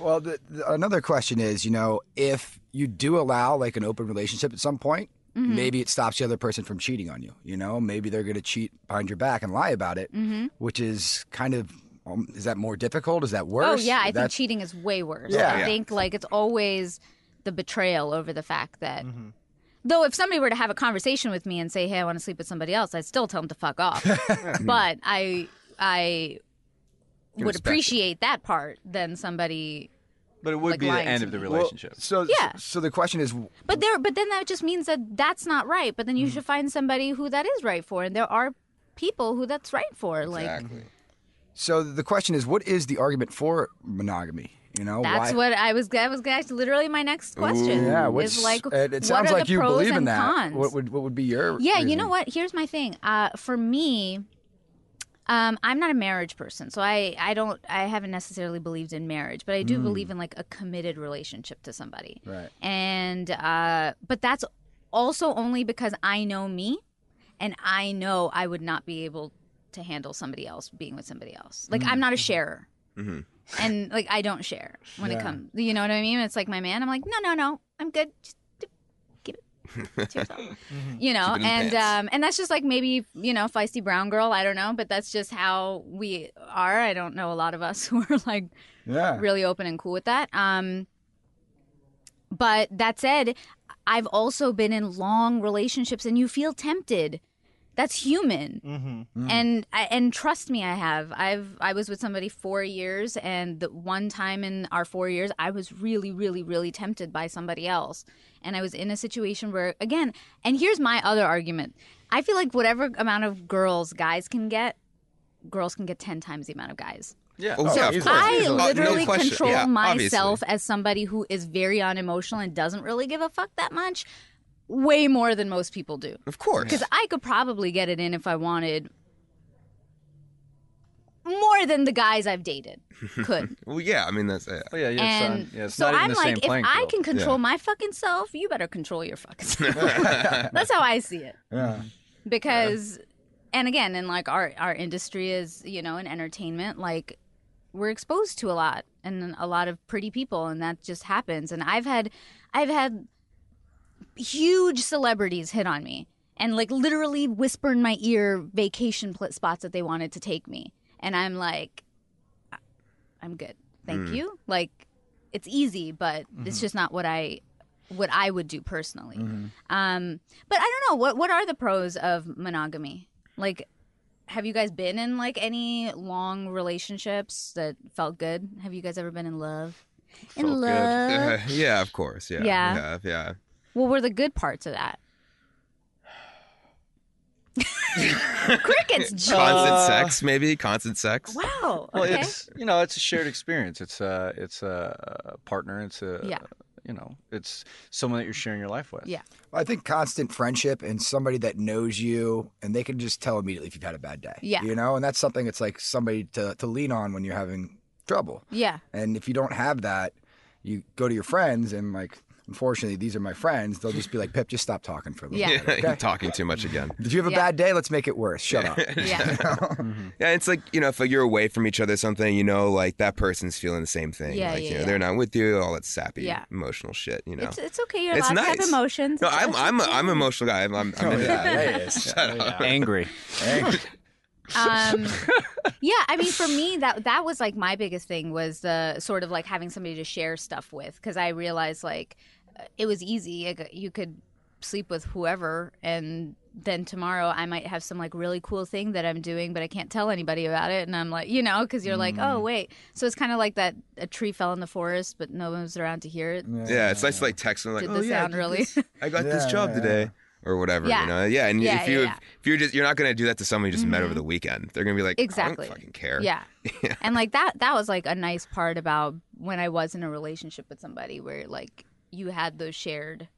[SPEAKER 3] Well, the, the, another question is, you know, if you do allow like an open relationship at some point,
[SPEAKER 1] Mm-hmm.
[SPEAKER 3] maybe it stops the other person from cheating on you. You know, maybe they're going to cheat behind your back and lie about it,
[SPEAKER 1] Mm-hmm.
[SPEAKER 3] which is kind of um, is that more difficult? Is that worse?
[SPEAKER 1] Oh yeah, I think
[SPEAKER 3] That's-
[SPEAKER 1] cheating is way worse.
[SPEAKER 3] Yeah.
[SPEAKER 1] I
[SPEAKER 2] Yeah.
[SPEAKER 1] think like it's always the betrayal over the fact that. Though if somebody were to have a conversation with me and say, "Hey, I want to sleep with somebody else," I'd still tell them to fuck off. but I I
[SPEAKER 2] Can
[SPEAKER 1] would
[SPEAKER 2] respect it.
[SPEAKER 1] appreciate that part than somebody.
[SPEAKER 4] But it would
[SPEAKER 1] Like
[SPEAKER 4] be the end of the
[SPEAKER 1] me.
[SPEAKER 3] Well,
[SPEAKER 4] relationship.
[SPEAKER 3] so
[SPEAKER 1] Yeah.
[SPEAKER 3] So, so the question is,
[SPEAKER 1] But there, but then that just means that that's not right. But then you should find somebody who that is right for, and there are people who that's right for. Like
[SPEAKER 2] exactly.
[SPEAKER 3] so the question is, what is the argument for monogamy? You know,
[SPEAKER 1] That's
[SPEAKER 3] why?
[SPEAKER 1] what I was. That was that's literally my next question.
[SPEAKER 3] yeah,
[SPEAKER 1] is
[SPEAKER 3] what's,
[SPEAKER 1] like
[SPEAKER 3] it, it
[SPEAKER 1] what
[SPEAKER 3] sounds
[SPEAKER 1] are
[SPEAKER 3] like
[SPEAKER 1] the
[SPEAKER 3] you believe in that.
[SPEAKER 1] Cons?
[SPEAKER 3] What would what would be your?
[SPEAKER 1] Yeah, you know what? Here's my thing. Uh, for me, um, I'm not a marriage person, so I, I don't I haven't necessarily believed in marriage, but I do believe in like a committed relationship to somebody.
[SPEAKER 3] Right.
[SPEAKER 1] And uh, but that's also only because I know me, and I know I would not be able to handle somebody else being with somebody else. Like I'm not a sharer. And like I don't share when it
[SPEAKER 3] Yeah.
[SPEAKER 1] comes, you know what I mean? It's like my man. I'm like, no, no, no, I'm good. Just it to yourself you know
[SPEAKER 2] Keep it in the
[SPEAKER 1] and
[SPEAKER 2] pants.
[SPEAKER 1] um and that's just like maybe you know feisty brown girl i don't know but that's just how we are i don't know a lot of us who are like
[SPEAKER 3] Yeah.
[SPEAKER 1] really open and cool with that um but that said i've also been in long relationships and you feel tempted that's human. Mm-hmm. Mm. And I, and trust me i have. I've i was with somebody four years and the one time in our four years i was really really really tempted by somebody else. And i was in a situation where again and here's my other argument. I feel like whatever amount of girls guys can get girls can get 10 times the amount of guys.
[SPEAKER 4] Yeah.
[SPEAKER 2] Oh,
[SPEAKER 1] so
[SPEAKER 2] yeah, of course.
[SPEAKER 1] I
[SPEAKER 2] no
[SPEAKER 1] literally
[SPEAKER 2] question.
[SPEAKER 1] control
[SPEAKER 2] Yeah,
[SPEAKER 1] myself
[SPEAKER 2] obviously.
[SPEAKER 1] as somebody who is very unemotional and doesn't really give a fuck that much, way more than most people do.
[SPEAKER 2] Of course.
[SPEAKER 1] Because I could probably get it in if I wanted more than the guys I've dated could.
[SPEAKER 2] Well, yeah. I mean, that's uh,
[SPEAKER 4] Oh, yeah, yeah, it's,
[SPEAKER 1] and
[SPEAKER 4] yeah, it's
[SPEAKER 1] so I'm like, if
[SPEAKER 4] playing
[SPEAKER 1] I
[SPEAKER 4] field.
[SPEAKER 1] can control
[SPEAKER 2] Yeah.
[SPEAKER 1] my fucking self, you better control your fucking self. That's how I see it.
[SPEAKER 3] Yeah.
[SPEAKER 1] Because, and again, in like our our industry is you know in entertainment, like we're exposed to a lot and a lot of pretty people, and that just happens. And I've had, I've had huge celebrities hit on me and like literally whisper in my ear vacation pl- spots that they wanted to take me, and I'm like, "I- I'm good, thank
[SPEAKER 2] Mm.
[SPEAKER 1] you. Like, it's easy, but it's just not what I what I would do personally. Um, but I don't know what what are the pros of monogamy? Like, have you guys been in like any long relationships that felt good? Have you guys ever been in love? in
[SPEAKER 4] Felt
[SPEAKER 1] love.
[SPEAKER 2] yeah, of course. Yeah.
[SPEAKER 1] Yeah.
[SPEAKER 2] have, yeah.
[SPEAKER 1] What were the good parts of that? Crickets. Jay.
[SPEAKER 2] Constant
[SPEAKER 4] Uh,
[SPEAKER 2] sex, maybe constant sex.
[SPEAKER 1] Wow.
[SPEAKER 4] Well,
[SPEAKER 1] Okay.
[SPEAKER 4] it's you know, it's a shared experience. It's a it's a partner. It's a
[SPEAKER 1] Yeah.
[SPEAKER 4] you know, it's someone that you're sharing your life with.
[SPEAKER 1] Yeah.
[SPEAKER 3] I think constant friendship and somebody that knows you and they can just tell immediately if you've had a bad day.
[SPEAKER 1] Yeah.
[SPEAKER 3] You know, and that's something it's like somebody to, to lean on when you're having trouble.
[SPEAKER 1] yeah.
[SPEAKER 3] And if you don't have that, you go to your friends and like unfortunately these are my friends, they'll just be like, Pip, just stop talking for a little
[SPEAKER 1] Yeah.
[SPEAKER 3] bit.
[SPEAKER 2] You're
[SPEAKER 3] Okay?
[SPEAKER 2] talking too much again.
[SPEAKER 3] Did you have a
[SPEAKER 1] Yeah.
[SPEAKER 3] bad day? Let's make it worse. Shut up.
[SPEAKER 1] Yeah.
[SPEAKER 2] Yeah, it's like you know, if like, you're away from each other, something you know, like that person's feeling the same thing.
[SPEAKER 1] Yeah,
[SPEAKER 2] like
[SPEAKER 1] yeah,
[SPEAKER 2] you know,
[SPEAKER 1] yeah.
[SPEAKER 2] they're not with you, all that sappy,
[SPEAKER 1] Yeah.
[SPEAKER 2] emotional shit. You know,
[SPEAKER 1] It's it's okay. You're
[SPEAKER 2] It's
[SPEAKER 1] allowed to have emotions.
[SPEAKER 2] no,
[SPEAKER 1] It's-
[SPEAKER 2] I'm
[SPEAKER 1] it's
[SPEAKER 2] I'm a,
[SPEAKER 1] okay.
[SPEAKER 2] I'm an emotional guy. I'm, I'm, I'm
[SPEAKER 3] Oh,
[SPEAKER 2] into
[SPEAKER 3] yeah,
[SPEAKER 2] that.
[SPEAKER 3] yeah, yeah.
[SPEAKER 2] Shut up.
[SPEAKER 4] Angry.
[SPEAKER 1] Um yeah i mean for me that that was like my biggest thing was the sort of like having somebody to share stuff with because i realized like it was easy you could sleep with whoever and then tomorrow i might have some like really cool thing that i'm doing but i can't tell anybody about it and i'm like you know because you're like
[SPEAKER 2] Mm.
[SPEAKER 1] oh wait so it's kind of like that a tree fell in the forest but no one was around to hear it
[SPEAKER 2] Yeah, it's nice to like text them like,
[SPEAKER 1] did
[SPEAKER 2] oh
[SPEAKER 1] this
[SPEAKER 2] yeah, I
[SPEAKER 1] sound
[SPEAKER 2] did
[SPEAKER 1] really
[SPEAKER 2] this- I got this job
[SPEAKER 3] yeah,
[SPEAKER 2] today. Or whatever,
[SPEAKER 1] Yeah.
[SPEAKER 2] you know. Yeah, and
[SPEAKER 1] Yeah,
[SPEAKER 2] if you
[SPEAKER 1] yeah.
[SPEAKER 2] if you're just you're not gonna do that to someone you just met over the weekend. They're gonna be like,
[SPEAKER 1] Exactly.
[SPEAKER 2] I don't fucking care.
[SPEAKER 1] Yeah.
[SPEAKER 2] Yeah.
[SPEAKER 1] And like that that was like a nice part about when I was in a relationship with somebody where like you had those shared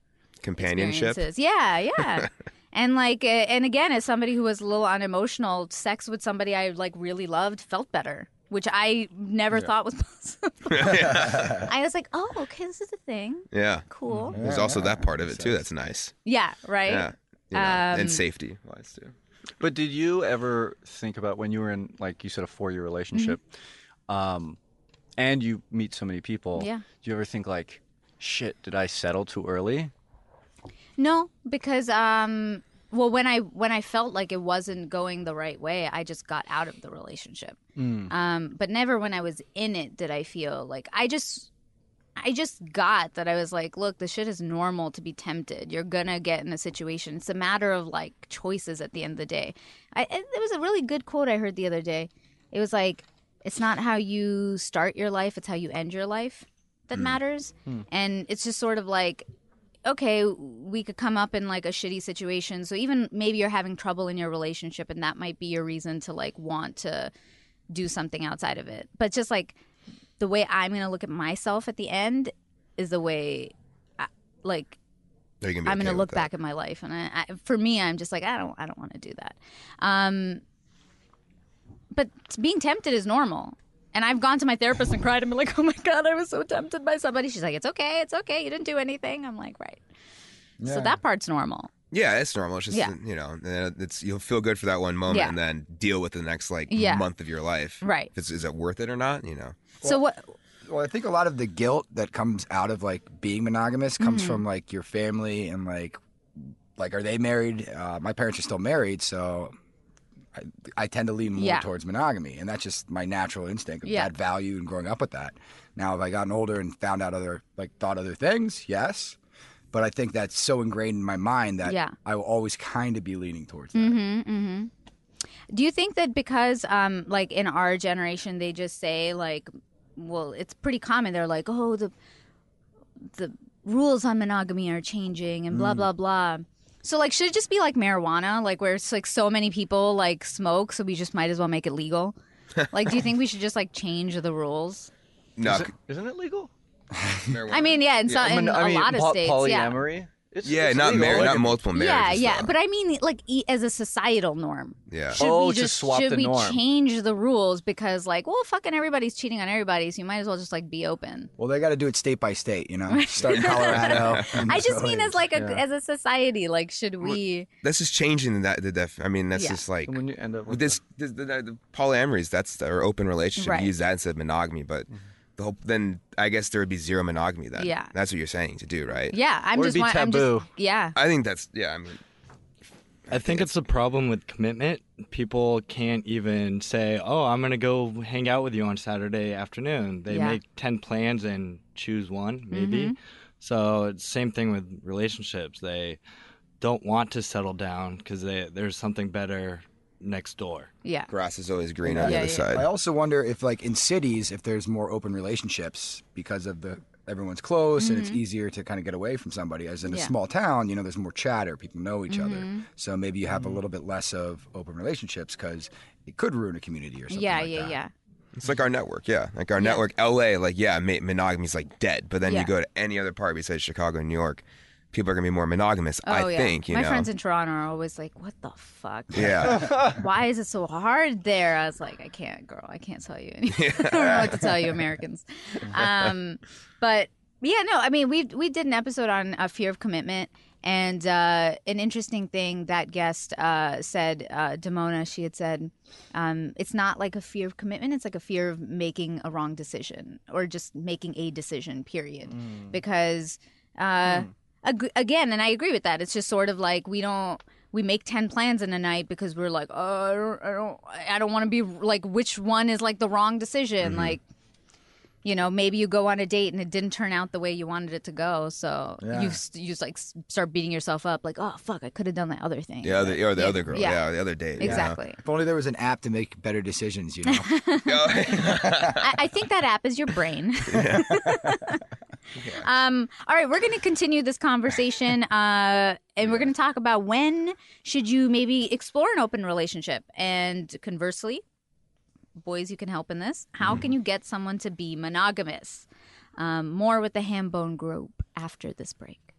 [SPEAKER 2] Companionship.
[SPEAKER 1] Yeah, yeah. and like uh, and again as somebody who was a little unemotional, sex with somebody I like really loved felt better, which I never thought was possible. I was like, "Oh, okay, this is a thing.
[SPEAKER 2] yeah.
[SPEAKER 1] Cool."
[SPEAKER 2] There's also that part of it too. That's nice.
[SPEAKER 1] Yeah, right?
[SPEAKER 2] Yeah. You know,
[SPEAKER 1] Um,
[SPEAKER 2] and safety wise too.
[SPEAKER 4] But did you ever think about when you were in, like you said, a four-year relationship, um, and you meet so many people?
[SPEAKER 1] Mm-hmm. Yeah.
[SPEAKER 4] Do you ever think like, shit, did I settle too early?
[SPEAKER 1] No, because um well when I when I felt like it wasn't going the right way, I just got out of the relationship. Um but never when I was in it did I feel like I just I just got that I was like, look, this shit is normal to be tempted. You're gonna get in a situation. It's a matter of like choices at the end of the day. I, it, there was a really good quote I heard the other day. It was like, it's not how you start your life; it's how you end your life that matters. And it's just sort of like, okay, we could come up in like a shitty situation. So even maybe you're having trouble in your relationship, and that might be your reason to like want to do something outside of it. But just like the way I'm going to look at myself at the end is the way, I, like
[SPEAKER 2] gonna
[SPEAKER 1] I'm
[SPEAKER 2] okay
[SPEAKER 1] going to look back at my life, and I, I, for me, I'm just like I don't, I don't want to do that. Um, but being tempted is normal. And I've gone to my therapist and cried and been like, "Oh my god, I was so tempted by somebody." She's like, "It's okay, it's okay. You didn't do anything." I'm like, "Right." So that part's normal.
[SPEAKER 2] Yeah, it's normal. It's just
[SPEAKER 1] Yeah.
[SPEAKER 2] you know, uh, it's you'll feel good for that one moment
[SPEAKER 1] Yeah.
[SPEAKER 2] and then deal with the next like
[SPEAKER 1] Yeah.
[SPEAKER 2] month of your life.
[SPEAKER 1] Right.
[SPEAKER 2] If it's, is it worth it or not? You know.
[SPEAKER 1] so what?
[SPEAKER 3] Well, I think a lot of the guilt that comes out of like being monogamous comes
[SPEAKER 1] Mm-hmm.
[SPEAKER 3] from like your family and like like are they married? Uh, my parents are still married, so I, I tend to lean more
[SPEAKER 1] Yeah.
[SPEAKER 3] towards monogamy, and that's just my natural instinct of
[SPEAKER 1] Yeah.
[SPEAKER 3] that value and growing up with that. Now, have I gotten older and found out other like thought other things? Yes, but I think that's so ingrained in my mind that
[SPEAKER 1] Yeah.
[SPEAKER 3] I will always kind of be leaning towards that.
[SPEAKER 1] Mm-hmm, mm-hmm. Do you think that because, um, like in our generation, they just say like, well, it's pretty common. They're like, oh, the the rules on monogamy are changing and blah blah blah. So like, should it just be like marijuana, like where it's like so many people like smoke, so we just might as well make it legal? like, do you think we should just like change the rules?
[SPEAKER 2] No,
[SPEAKER 4] Is it, isn't it legal?
[SPEAKER 2] marijuana.
[SPEAKER 1] I mean, yeah, in, some, in
[SPEAKER 4] I mean,
[SPEAKER 1] a lot of
[SPEAKER 4] po-
[SPEAKER 1] states, yeah.
[SPEAKER 4] polyamory. It's,
[SPEAKER 2] Yeah,
[SPEAKER 4] it's
[SPEAKER 2] not
[SPEAKER 4] legal.
[SPEAKER 2] married,
[SPEAKER 4] Like,
[SPEAKER 2] not multiple marriages.
[SPEAKER 1] yeah.
[SPEAKER 2] though.
[SPEAKER 1] But I mean, like, e- as a societal norm.
[SPEAKER 2] yeah.
[SPEAKER 1] Should
[SPEAKER 4] Oh,
[SPEAKER 1] we
[SPEAKER 4] just
[SPEAKER 1] just
[SPEAKER 4] swap
[SPEAKER 1] should
[SPEAKER 4] the
[SPEAKER 1] we
[SPEAKER 4] norm.
[SPEAKER 1] change the rules because like, well, fucking everybody's cheating on everybody, so you might as well just like be open.
[SPEAKER 3] Well, they got to do it state by state, you know. Start in Colorado.
[SPEAKER 1] I just
[SPEAKER 3] so
[SPEAKER 1] mean
[SPEAKER 3] it-
[SPEAKER 1] as like a
[SPEAKER 4] Yeah.
[SPEAKER 1] as a society, like, should we?
[SPEAKER 2] That's just changing that. The def. I mean, that's
[SPEAKER 1] Yeah.
[SPEAKER 2] just like
[SPEAKER 4] When you end up with
[SPEAKER 2] with this, this the, the, the polyamories. That's the, or open relationship.
[SPEAKER 1] Right.
[SPEAKER 2] Use that instead of monogamy, but mm-hmm. The whole then I guess there would be zero monogamy then.
[SPEAKER 1] Yeah.
[SPEAKER 2] that's what you're saying to do, right?
[SPEAKER 1] Yeah, I'm
[SPEAKER 4] Or
[SPEAKER 1] just.
[SPEAKER 4] be
[SPEAKER 1] want- I'm just
[SPEAKER 4] taboo.
[SPEAKER 1] yeah.
[SPEAKER 2] I think that's yeah. I mean,
[SPEAKER 5] I think it's a problem with commitment. People can't even say, "Oh, I'm gonna go hang out with you on Saturday afternoon." They
[SPEAKER 1] Yeah.
[SPEAKER 5] make ten plans and choose one, maybe.
[SPEAKER 1] Mm-hmm.
[SPEAKER 5] So it's same thing with relationships. They don't want to settle down because there's something better next door.
[SPEAKER 1] Yeah.
[SPEAKER 2] grass is always green on the
[SPEAKER 1] Yeah,
[SPEAKER 2] other
[SPEAKER 1] yeah.
[SPEAKER 2] side.
[SPEAKER 3] I also wonder if, like, in cities, if there's more open relationships because of the everyone's close and it's easier to kind of get away from somebody. As in a
[SPEAKER 1] Mm-hmm. Yeah.
[SPEAKER 3] small town, you know, there's more chatter, people know each other,
[SPEAKER 1] Mm-hmm.
[SPEAKER 3] so maybe you have a little bit less of open relationships because it could ruin a community or something.
[SPEAKER 1] Yeah,
[SPEAKER 3] like
[SPEAKER 1] yeah,
[SPEAKER 3] that.
[SPEAKER 1] yeah.
[SPEAKER 2] It's like our network, yeah. Like our
[SPEAKER 1] Yeah.
[SPEAKER 2] network, LA, like yeah, ma- monogamy's like dead. But then
[SPEAKER 1] Yeah.
[SPEAKER 2] you go to any other part besides Chicago and New York, people are gonna be more monogamous.
[SPEAKER 1] Oh
[SPEAKER 2] I
[SPEAKER 1] yeah.
[SPEAKER 2] think you
[SPEAKER 1] My
[SPEAKER 2] know.
[SPEAKER 1] friends in Toronto are always like, "What the fuck?
[SPEAKER 2] yeah,
[SPEAKER 1] Why is it so hard there?" I was like, "I can't, girl. I can't tell you. Anything. I don't know what to tell you, Americans." Um, but yeah, no. I mean, we we did an episode on uh, fear of commitment. And uh, an interesting thing that guest uh, said, uh, Demona, she had said, um, it's not like a fear of commitment. It's like a fear of making a wrong decision or just making a decision, period. Because, uh, ag- again, and I agree with that. It's just sort of like we don't. We make ten plans in a night because we're like, oh, I don't, I don't, I don't want to be like, which one is like the wrong decision? Mm-hmm. Like, you know, maybe you go on a date and it didn't turn out the way you wanted it to go, so
[SPEAKER 3] Yeah.
[SPEAKER 1] you you just like start beating yourself up, like, oh fuck, I could have done that other thing.
[SPEAKER 2] yeah, the, or the
[SPEAKER 1] Yeah,
[SPEAKER 2] other girl,
[SPEAKER 1] yeah.
[SPEAKER 2] yeah, the other date, you know?
[SPEAKER 1] Exactly.
[SPEAKER 3] If only there was an app to make better decisions, you know.
[SPEAKER 1] I, I think that app is your brain. um, all right, we're going to continue this conversation, uh, and we're going to talk about when should you maybe explore an open relationship, and conversely, boys, you can help in this. How can you get someone to be monogamous? Um, more with the Hambone Group after this break.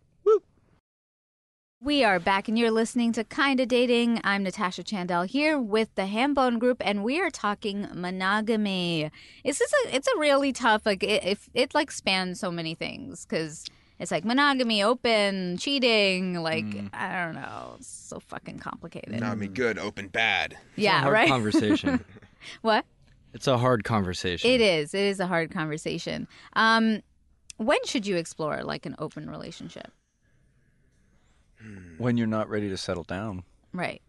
[SPEAKER 1] We are back, and you're listening to Kinda Dating. I'm Natasha Chandel here with the Hambone Group, and we are talking monogamy. This is a it's a really tough like it if it like spans so many things because it's like monogamy, open, cheating, like I don't know, it's so fucking complicated.
[SPEAKER 2] Monogamy, good, open, bad.
[SPEAKER 5] It's a
[SPEAKER 1] yeah,
[SPEAKER 5] hard
[SPEAKER 1] right.
[SPEAKER 5] Conversation.
[SPEAKER 1] what?
[SPEAKER 5] it's a hard conversation.
[SPEAKER 1] It is. It is a hard conversation. Um, when should you explore like an open relationship?
[SPEAKER 4] when you're not ready to settle down,
[SPEAKER 1] Right.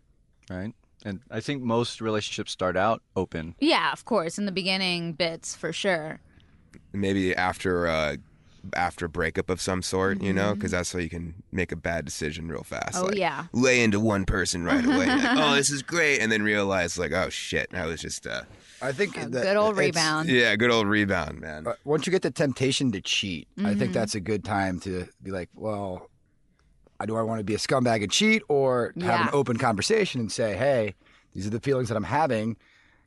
[SPEAKER 4] right? And I think most relationships start out open.
[SPEAKER 1] Yeah, of course. In the beginning bits, for sure.
[SPEAKER 2] Maybe after uh, after a breakup of some sort, you know, because that's how you can make a bad decision real fast.
[SPEAKER 1] Mm-hmm. Oh
[SPEAKER 2] like,
[SPEAKER 1] yeah.
[SPEAKER 2] lay into one person right away. like, oh, this is great, and then realize like, oh shit, I was just uh,
[SPEAKER 3] I think
[SPEAKER 1] A
[SPEAKER 3] that
[SPEAKER 1] good old rebound.
[SPEAKER 2] yeah, good old rebound, man.
[SPEAKER 3] Uh, once you get the temptation to cheat, I
[SPEAKER 1] Mm-hmm.
[SPEAKER 3] think that's a good time to be like, well, I do I want to be a scumbag and cheat, or have an open conversation and say, hey, these are the feelings that I'm having.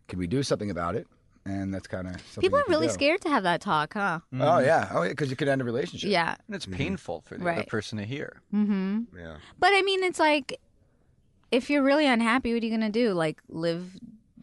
[SPEAKER 3] Can we do something about it? And that's kind of
[SPEAKER 1] People are really
[SPEAKER 3] do.
[SPEAKER 1] scared to have that talk, huh?
[SPEAKER 3] Oh yeah, oh yeah, because you could end a relationship.
[SPEAKER 1] Yeah.
[SPEAKER 4] And it's painful for the
[SPEAKER 1] Right.
[SPEAKER 4] other person to hear.
[SPEAKER 1] Mm-hmm.
[SPEAKER 2] yeah,
[SPEAKER 1] But I mean, it's like, if you're really unhappy, what are you gonna do? Like live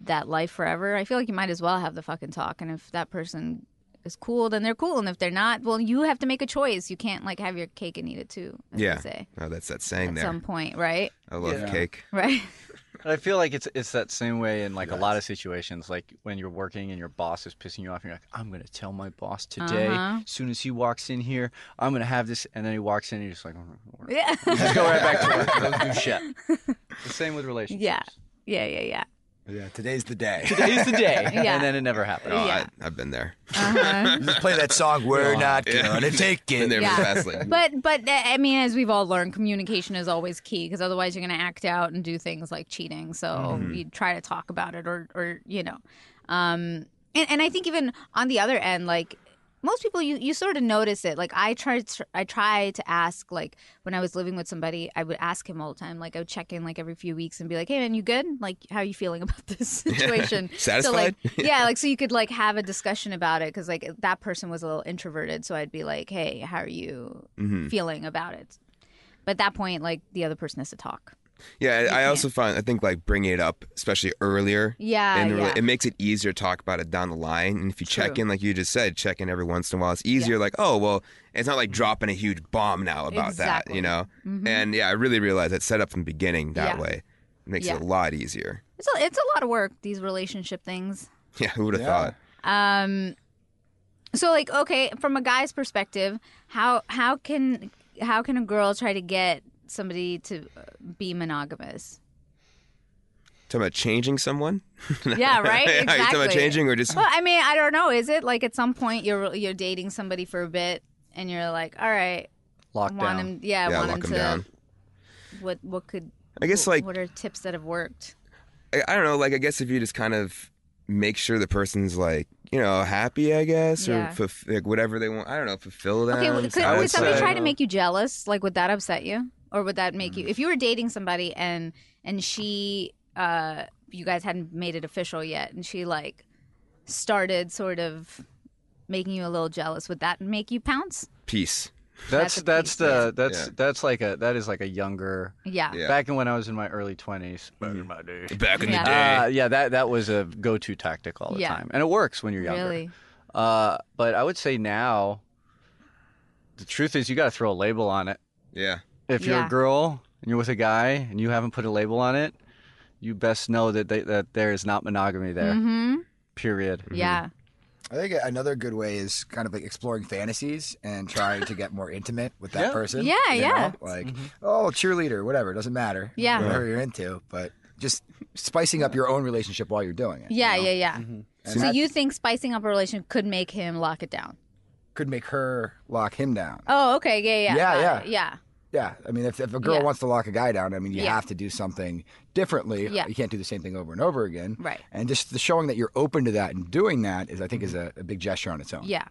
[SPEAKER 1] that life forever? I feel like you might as well have the fucking talk. And if that person is cool, then they're cool. And if they're not, well, you have to make a choice. You can't like have your cake and eat it too. As
[SPEAKER 2] yeah.
[SPEAKER 1] They say
[SPEAKER 2] Oh, that's that saying
[SPEAKER 1] at
[SPEAKER 2] there.
[SPEAKER 1] some point, right?
[SPEAKER 2] I love
[SPEAKER 3] Yeah.
[SPEAKER 2] cake.
[SPEAKER 1] Right.
[SPEAKER 4] I feel like it's it's that same way in like a lot of situations. Like when you're working and your boss is pissing you off, and you're like, "I'm gonna tell my boss today.
[SPEAKER 1] Uh-huh.
[SPEAKER 4] As soon as he walks in here, I'm gonna have this." And then he walks in, and you're just like, oh,
[SPEAKER 1] Yeah.
[SPEAKER 4] "Just go right back to work. Don't do shit." The same with relationships.
[SPEAKER 1] yeah. Yeah. Yeah. Yeah.
[SPEAKER 3] Yeah. Today's the day.
[SPEAKER 4] Today's the day,
[SPEAKER 1] Yeah.
[SPEAKER 4] and then it never happens.
[SPEAKER 2] Oh,
[SPEAKER 1] Yeah.
[SPEAKER 2] I, I've been there.
[SPEAKER 1] Uh-huh.
[SPEAKER 3] Just play that song. We're not
[SPEAKER 2] Yeah.
[SPEAKER 3] gonna take
[SPEAKER 2] Been
[SPEAKER 3] it.
[SPEAKER 2] there
[SPEAKER 1] Yeah.
[SPEAKER 2] for fast lane.
[SPEAKER 1] But but uh, I mean, as we've all learned, communication is always key because otherwise you're going to act out and do things like cheating. So
[SPEAKER 2] Mm-hmm.
[SPEAKER 1] you try to talk about it, or or you know, um, and and I think even on the other end, like most people, you you sort of notice it. Like I tried, to, I try to ask, like when I was living with somebody, I would ask him all the time. Like I would check in like every few weeks and be like, "Hey man, you good? Like how are you feeling about this situation?" So like,
[SPEAKER 2] Satisfied?
[SPEAKER 1] yeah, like so you could like have a discussion about it because like that person was a little introverted. So I'd be like, "Hey, how are you
[SPEAKER 2] Mhm.
[SPEAKER 1] feeling about it?" But at that point, like the other person has to talk.
[SPEAKER 2] Yeah, I
[SPEAKER 1] can't.
[SPEAKER 2] also find I think like bringing it up, especially earlier,
[SPEAKER 1] Yeah,
[SPEAKER 2] in the
[SPEAKER 1] yeah.
[SPEAKER 2] it makes it easier to talk about it down the line. And if you check in, like you just said, check in every once in a while, it's easier. Like, oh well, it's not like dropping a huge bomb now about
[SPEAKER 1] Exactly.
[SPEAKER 2] that, you know.
[SPEAKER 1] Mhm.
[SPEAKER 2] And yeah, I really realized that set up from the beginning that
[SPEAKER 1] Yeah.
[SPEAKER 2] way it makes
[SPEAKER 1] Yeah.
[SPEAKER 2] it a lot easier.
[SPEAKER 1] It's a, it's a lot of work these relationship things.
[SPEAKER 2] Yeah, who would have
[SPEAKER 3] Yeah.
[SPEAKER 2] thought?
[SPEAKER 1] Um, so like okay, from a guy's perspective, how how can how can a girl try to get somebody to uh, be monogamous?
[SPEAKER 2] Talking about changing someone?
[SPEAKER 1] Yeah, right.
[SPEAKER 2] Are you talking about changing or just
[SPEAKER 1] Well, I mean, I don't know. Is it like at some point you're you're dating somebody for a bit and you're like, all right,
[SPEAKER 4] Lockdown.
[SPEAKER 1] want him, yeah,
[SPEAKER 2] yeah,
[SPEAKER 1] want
[SPEAKER 2] lock
[SPEAKER 1] him
[SPEAKER 2] them
[SPEAKER 1] to.
[SPEAKER 2] down?
[SPEAKER 1] What what could
[SPEAKER 2] I guess like
[SPEAKER 1] what are tips that have worked?
[SPEAKER 2] I, I don't know. Like I guess if you just kind of make sure the person's like you know happy, I guess,
[SPEAKER 1] Yeah.
[SPEAKER 2] or fulf- like whatever they want. I don't know, fulfill them.
[SPEAKER 1] Okay, well, could, could
[SPEAKER 2] would
[SPEAKER 1] somebody
[SPEAKER 2] say.
[SPEAKER 1] try to make you jealous? Like, would that upset you, or would that make
[SPEAKER 2] Mm.
[SPEAKER 1] you? If you were dating somebody and and she, uh, you guys hadn't made it official yet, and she like started sort of making you a little jealous, would that make you pounce?
[SPEAKER 2] peace?
[SPEAKER 4] That's
[SPEAKER 1] That's
[SPEAKER 4] that's
[SPEAKER 1] piece,
[SPEAKER 4] the that's
[SPEAKER 2] Yeah.
[SPEAKER 4] that's like a that is like a younger
[SPEAKER 1] Yeah.
[SPEAKER 2] Yeah.
[SPEAKER 4] back in when I was in my early twenties. Back in my day.
[SPEAKER 2] Back in
[SPEAKER 1] Yeah.
[SPEAKER 2] the day.
[SPEAKER 4] Uh, yeah, that that was a go-to tactic all the
[SPEAKER 1] Yeah.
[SPEAKER 4] time, and it works when you're younger.
[SPEAKER 1] Really?
[SPEAKER 4] Uh, but I would say now, the truth is, you got to throw a label on it.
[SPEAKER 2] yeah.
[SPEAKER 4] If you're
[SPEAKER 1] Yeah.
[SPEAKER 4] a girl and you're with a guy and you haven't put a label on it, you best know that they, that there is not monogamy there.
[SPEAKER 1] Mm-hmm.
[SPEAKER 4] Period.
[SPEAKER 1] Yeah.
[SPEAKER 3] I think another good way is kind of like exploring fantasies and trying to get more intimate with that
[SPEAKER 4] Yeah.
[SPEAKER 3] person.
[SPEAKER 1] Yeah,
[SPEAKER 3] you
[SPEAKER 1] yeah.
[SPEAKER 3] know? Like, mm-hmm. oh, cheerleader, whatever, doesn't matter.
[SPEAKER 1] Yeah.
[SPEAKER 3] Whatever you're into, but just spicing up your own relationship while you're doing it. you
[SPEAKER 1] Yeah.
[SPEAKER 3] know?
[SPEAKER 1] Yeah. Yeah. Mm-hmm.
[SPEAKER 3] And
[SPEAKER 1] So
[SPEAKER 3] that
[SPEAKER 1] you think spicing up a relationship could make him lock it down?
[SPEAKER 3] could make her lock him down.
[SPEAKER 1] Oh, okay. Yeah. Yeah.
[SPEAKER 3] Yeah,
[SPEAKER 1] got it. Yeah.
[SPEAKER 3] Uh, Yeah, I mean, if, if a girl
[SPEAKER 1] Yeah.
[SPEAKER 3] wants to lock a guy down, I mean, you
[SPEAKER 1] Yeah.
[SPEAKER 3] have to do something differently.
[SPEAKER 1] Yeah.
[SPEAKER 3] You can't do the same thing over and over again.
[SPEAKER 1] Right.
[SPEAKER 3] And just the showing that you're open to that and doing that is, I think, is a, a big gesture on its own.
[SPEAKER 1] Yeah.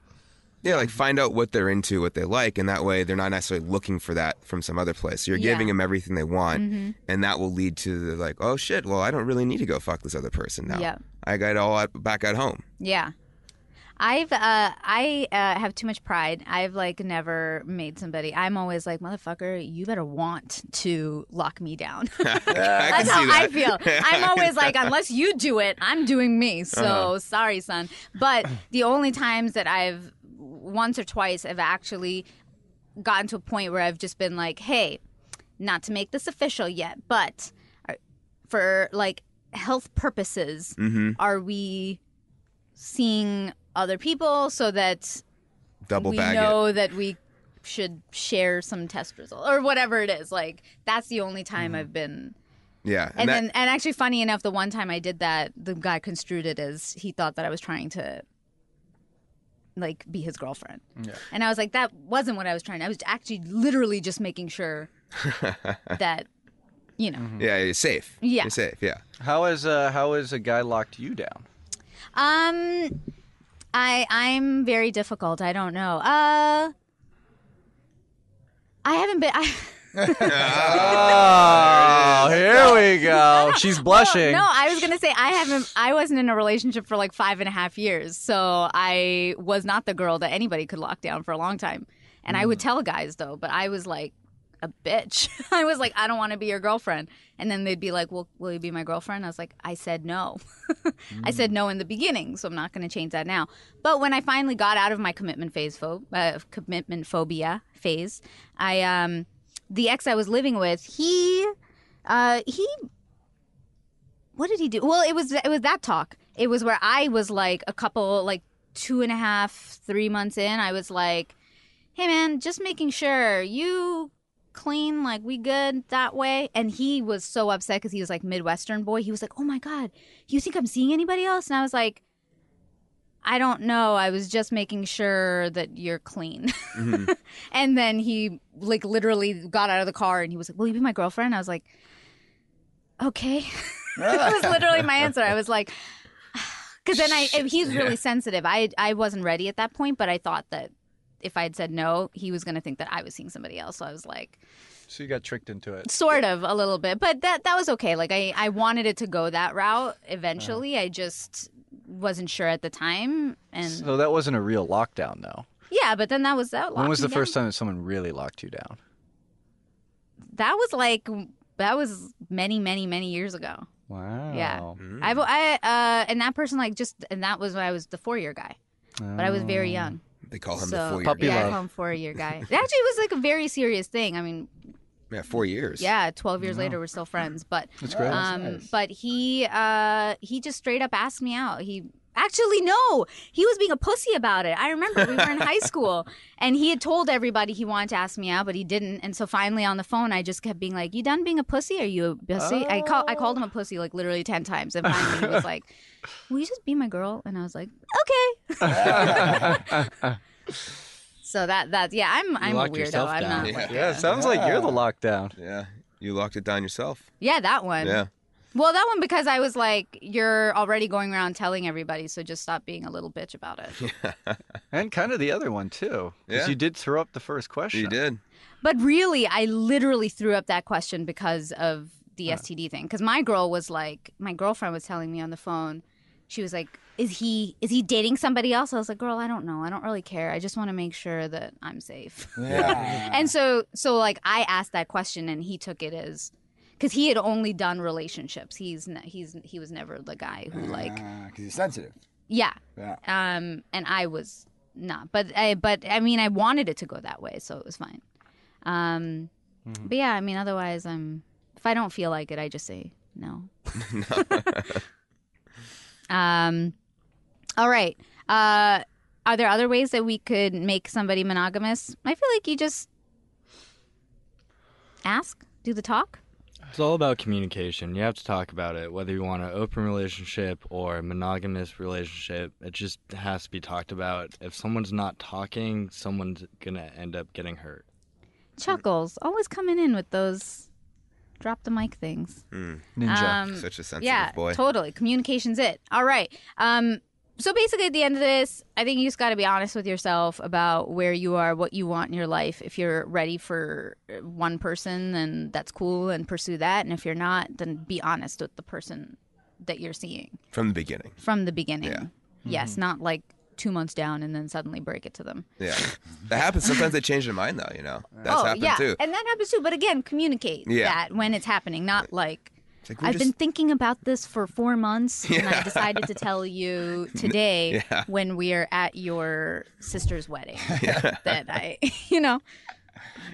[SPEAKER 2] Yeah, like find out what they're into, what they like, and that way they're not necessarily looking for that from some other place. You're
[SPEAKER 1] Yeah.
[SPEAKER 2] giving them everything they want,
[SPEAKER 1] Mm-hmm.
[SPEAKER 2] and that will lead to the, like, oh shit, well I don't really need to go fuck this other person now.
[SPEAKER 1] Yeah.
[SPEAKER 2] I got it all at, back at home.
[SPEAKER 1] Yeah. I've uh I uh, have too much pride. I've like never made somebody. I'm always like, motherfucker, you better want to lock me down. That's how I feel. I'm always like, unless you do it, I'm doing me. So
[SPEAKER 2] Uh-huh.
[SPEAKER 1] sorry, son. But the only times that I've once or twice have actually gotten to a point where I've just been like, hey, not to make this official yet, but uh, for like health purposes,
[SPEAKER 2] mm-hmm.
[SPEAKER 1] are we seeing other people so that
[SPEAKER 2] Double
[SPEAKER 1] we
[SPEAKER 2] bag it.
[SPEAKER 1] know that we should share some test result or whatever it is like that's the only time
[SPEAKER 2] Mm-hmm.
[SPEAKER 1] i've been
[SPEAKER 2] Yeah,
[SPEAKER 1] and,
[SPEAKER 2] that-
[SPEAKER 1] then and actually funny enough the one time i did that the guy construed it as he thought that i was trying to like be his girlfriend
[SPEAKER 4] Yeah.
[SPEAKER 1] and i was like that wasn't what i was trying i was actually literally just making sure that you know
[SPEAKER 2] yeah, you're safe.
[SPEAKER 1] Yeah.
[SPEAKER 2] you're safe. Yeah.
[SPEAKER 4] How has uh, how has a guy locked you down?
[SPEAKER 1] Um, I I'm very difficult. I don't know. Uh, I haven't been. I,
[SPEAKER 4] Oh, here we go. She's blushing.
[SPEAKER 1] No, I was gonna say I haven't. I wasn't in a relationship for like five and a half years, so I was not the girl that anybody could lock down for a long time. And I would tell guys though, but I was like a bitch. I was like, I don't want to be your girlfriend. And then they'd be like, Well, will you be my girlfriend? I was like, I said no. I said no in the beginning, so I'm not going to change that now. But when I finally got out of my commitment phase, pho- uh, commitment phobia phase, I um, the ex I was living with, he, uh, he what did he do? Well, it was it was that talk. It was where I was like a couple like two and a half, three months in. I was like, "Hey, man, just making sure you clean, like we good that way." And he was so upset because he was like Midwestern boy. He was like, "Oh my god, you think I'm seeing anybody else?" And I was like. I don't know. I was just making sure that you're clean. Mm-hmm. and then he like literally got out of the car and he was like, "Will you be my girlfriend?" I was like, "Okay." that was literally my answer. I was like, because then I he's really sensitive. I I wasn't ready at that point, but I thought that if I had said no, he was going to think that I was seeing somebody else. So I was like,
[SPEAKER 4] So you got tricked into it.
[SPEAKER 1] sort of a little bit, but that that was okay. Like I I wanted it to go that route eventually. I just wasn't sure at the time, and
[SPEAKER 4] So that wasn't a real lockdown, though.
[SPEAKER 1] yeah. But then that was that.
[SPEAKER 4] When was the first time that someone really locked you down?
[SPEAKER 1] that was like that was many, many, many years ago.
[SPEAKER 4] Wow.
[SPEAKER 1] Yeah.
[SPEAKER 2] Mm.
[SPEAKER 1] I, I uh, and that person like just and that was when I was the four year guy, but I was very young.
[SPEAKER 2] They call him
[SPEAKER 1] so
[SPEAKER 2] the four year
[SPEAKER 4] Puppy
[SPEAKER 1] yeah, I
[SPEAKER 4] love.
[SPEAKER 1] call him four year guy. It actually was like a very serious thing. I mean,
[SPEAKER 2] Yeah, four years.
[SPEAKER 1] yeah, twelve years later we're still friends, but
[SPEAKER 4] That's great.
[SPEAKER 1] um, but he uh he just straight up asked me out. He actually no, he was being a pussy about it. I remember we were in high school and he had told everybody he wanted to ask me out, but he didn't. And so finally on the phone, I just kept being like, "You done being a pussy? Are you a pussy?" I call I called him a pussy like literally ten times, and finally he was like, "Will you just be my girl?" And I was like, "Okay." so that that's yeah, I'm I'm a weirdo. I'm not
[SPEAKER 2] Yeah.
[SPEAKER 1] like
[SPEAKER 4] yeah,
[SPEAKER 1] a-
[SPEAKER 4] it sounds like you're the lockdown.
[SPEAKER 2] Yeah. You locked it down yourself.
[SPEAKER 1] yeah, that one.
[SPEAKER 2] Yeah.
[SPEAKER 1] Well, that one because I was like, you're already going around telling everybody, so just stop being a little bitch about it.
[SPEAKER 4] And kind of the other one too. Because
[SPEAKER 2] Yeah.
[SPEAKER 4] you did throw up the first question.
[SPEAKER 2] You did.
[SPEAKER 1] but really, I literally threw up that question because of the STD thing. Because my girl was like, my girlfriend was telling me on the phone, she was like, "Is he is he dating somebody else?" I was like, "Girl, I don't know. I don't really care. I just want to make sure that I'm safe."
[SPEAKER 3] Yeah.
[SPEAKER 1] and so so like I asked that question, and he took it as. Because he had only done relationships, he's ne- he's he was never the guy who like
[SPEAKER 3] because he's sensitive.
[SPEAKER 1] yeah
[SPEAKER 3] Yeah.
[SPEAKER 1] um, and I was not. But I, but I mean, I wanted it to go that way, so it was fine. Um, But yeah, I mean, otherwise, I'm. If I don't feel like it, I just say no. um, all right. Uh, are there other ways that we could make somebody monogamous? I feel like you just ask, do the talk.
[SPEAKER 5] It's all about communication. You have to talk about it, whether you want an open relationship or a monogamous relationship. It just has to be talked about. If someone's not talking, someone's gonna end up getting hurt.
[SPEAKER 1] Chuckles always coming in with those drop the mic things.
[SPEAKER 4] Ninja.
[SPEAKER 1] Um,
[SPEAKER 2] Such a sensitive
[SPEAKER 1] yeah,
[SPEAKER 2] boy.
[SPEAKER 1] totally. Communication's it. All right. Um, so basically, at the end of this, I think you just got to be honest with yourself about where you are, what you want in your life. If you're ready for uh, one person, then that's cool and pursue that. And if you're not, then be honest with the person that you're seeing
[SPEAKER 2] From the beginning.
[SPEAKER 1] from the beginning.
[SPEAKER 2] Yeah.
[SPEAKER 1] Yes, not like two months down and then suddenly break it to them.
[SPEAKER 2] Yeah. that happens. Sometimes they change their mind, though, you know? That's
[SPEAKER 1] oh,
[SPEAKER 2] happened
[SPEAKER 1] yeah.
[SPEAKER 2] too.
[SPEAKER 1] And that happens too. But again, communicate
[SPEAKER 2] Yeah.
[SPEAKER 1] that when it's happening, not like.
[SPEAKER 2] It's like,
[SPEAKER 1] I've
[SPEAKER 2] just-
[SPEAKER 1] been thinking about this for four months, and I decided to tell you today
[SPEAKER 2] Yeah.
[SPEAKER 1] when we're at your sister's wedding that I, you know,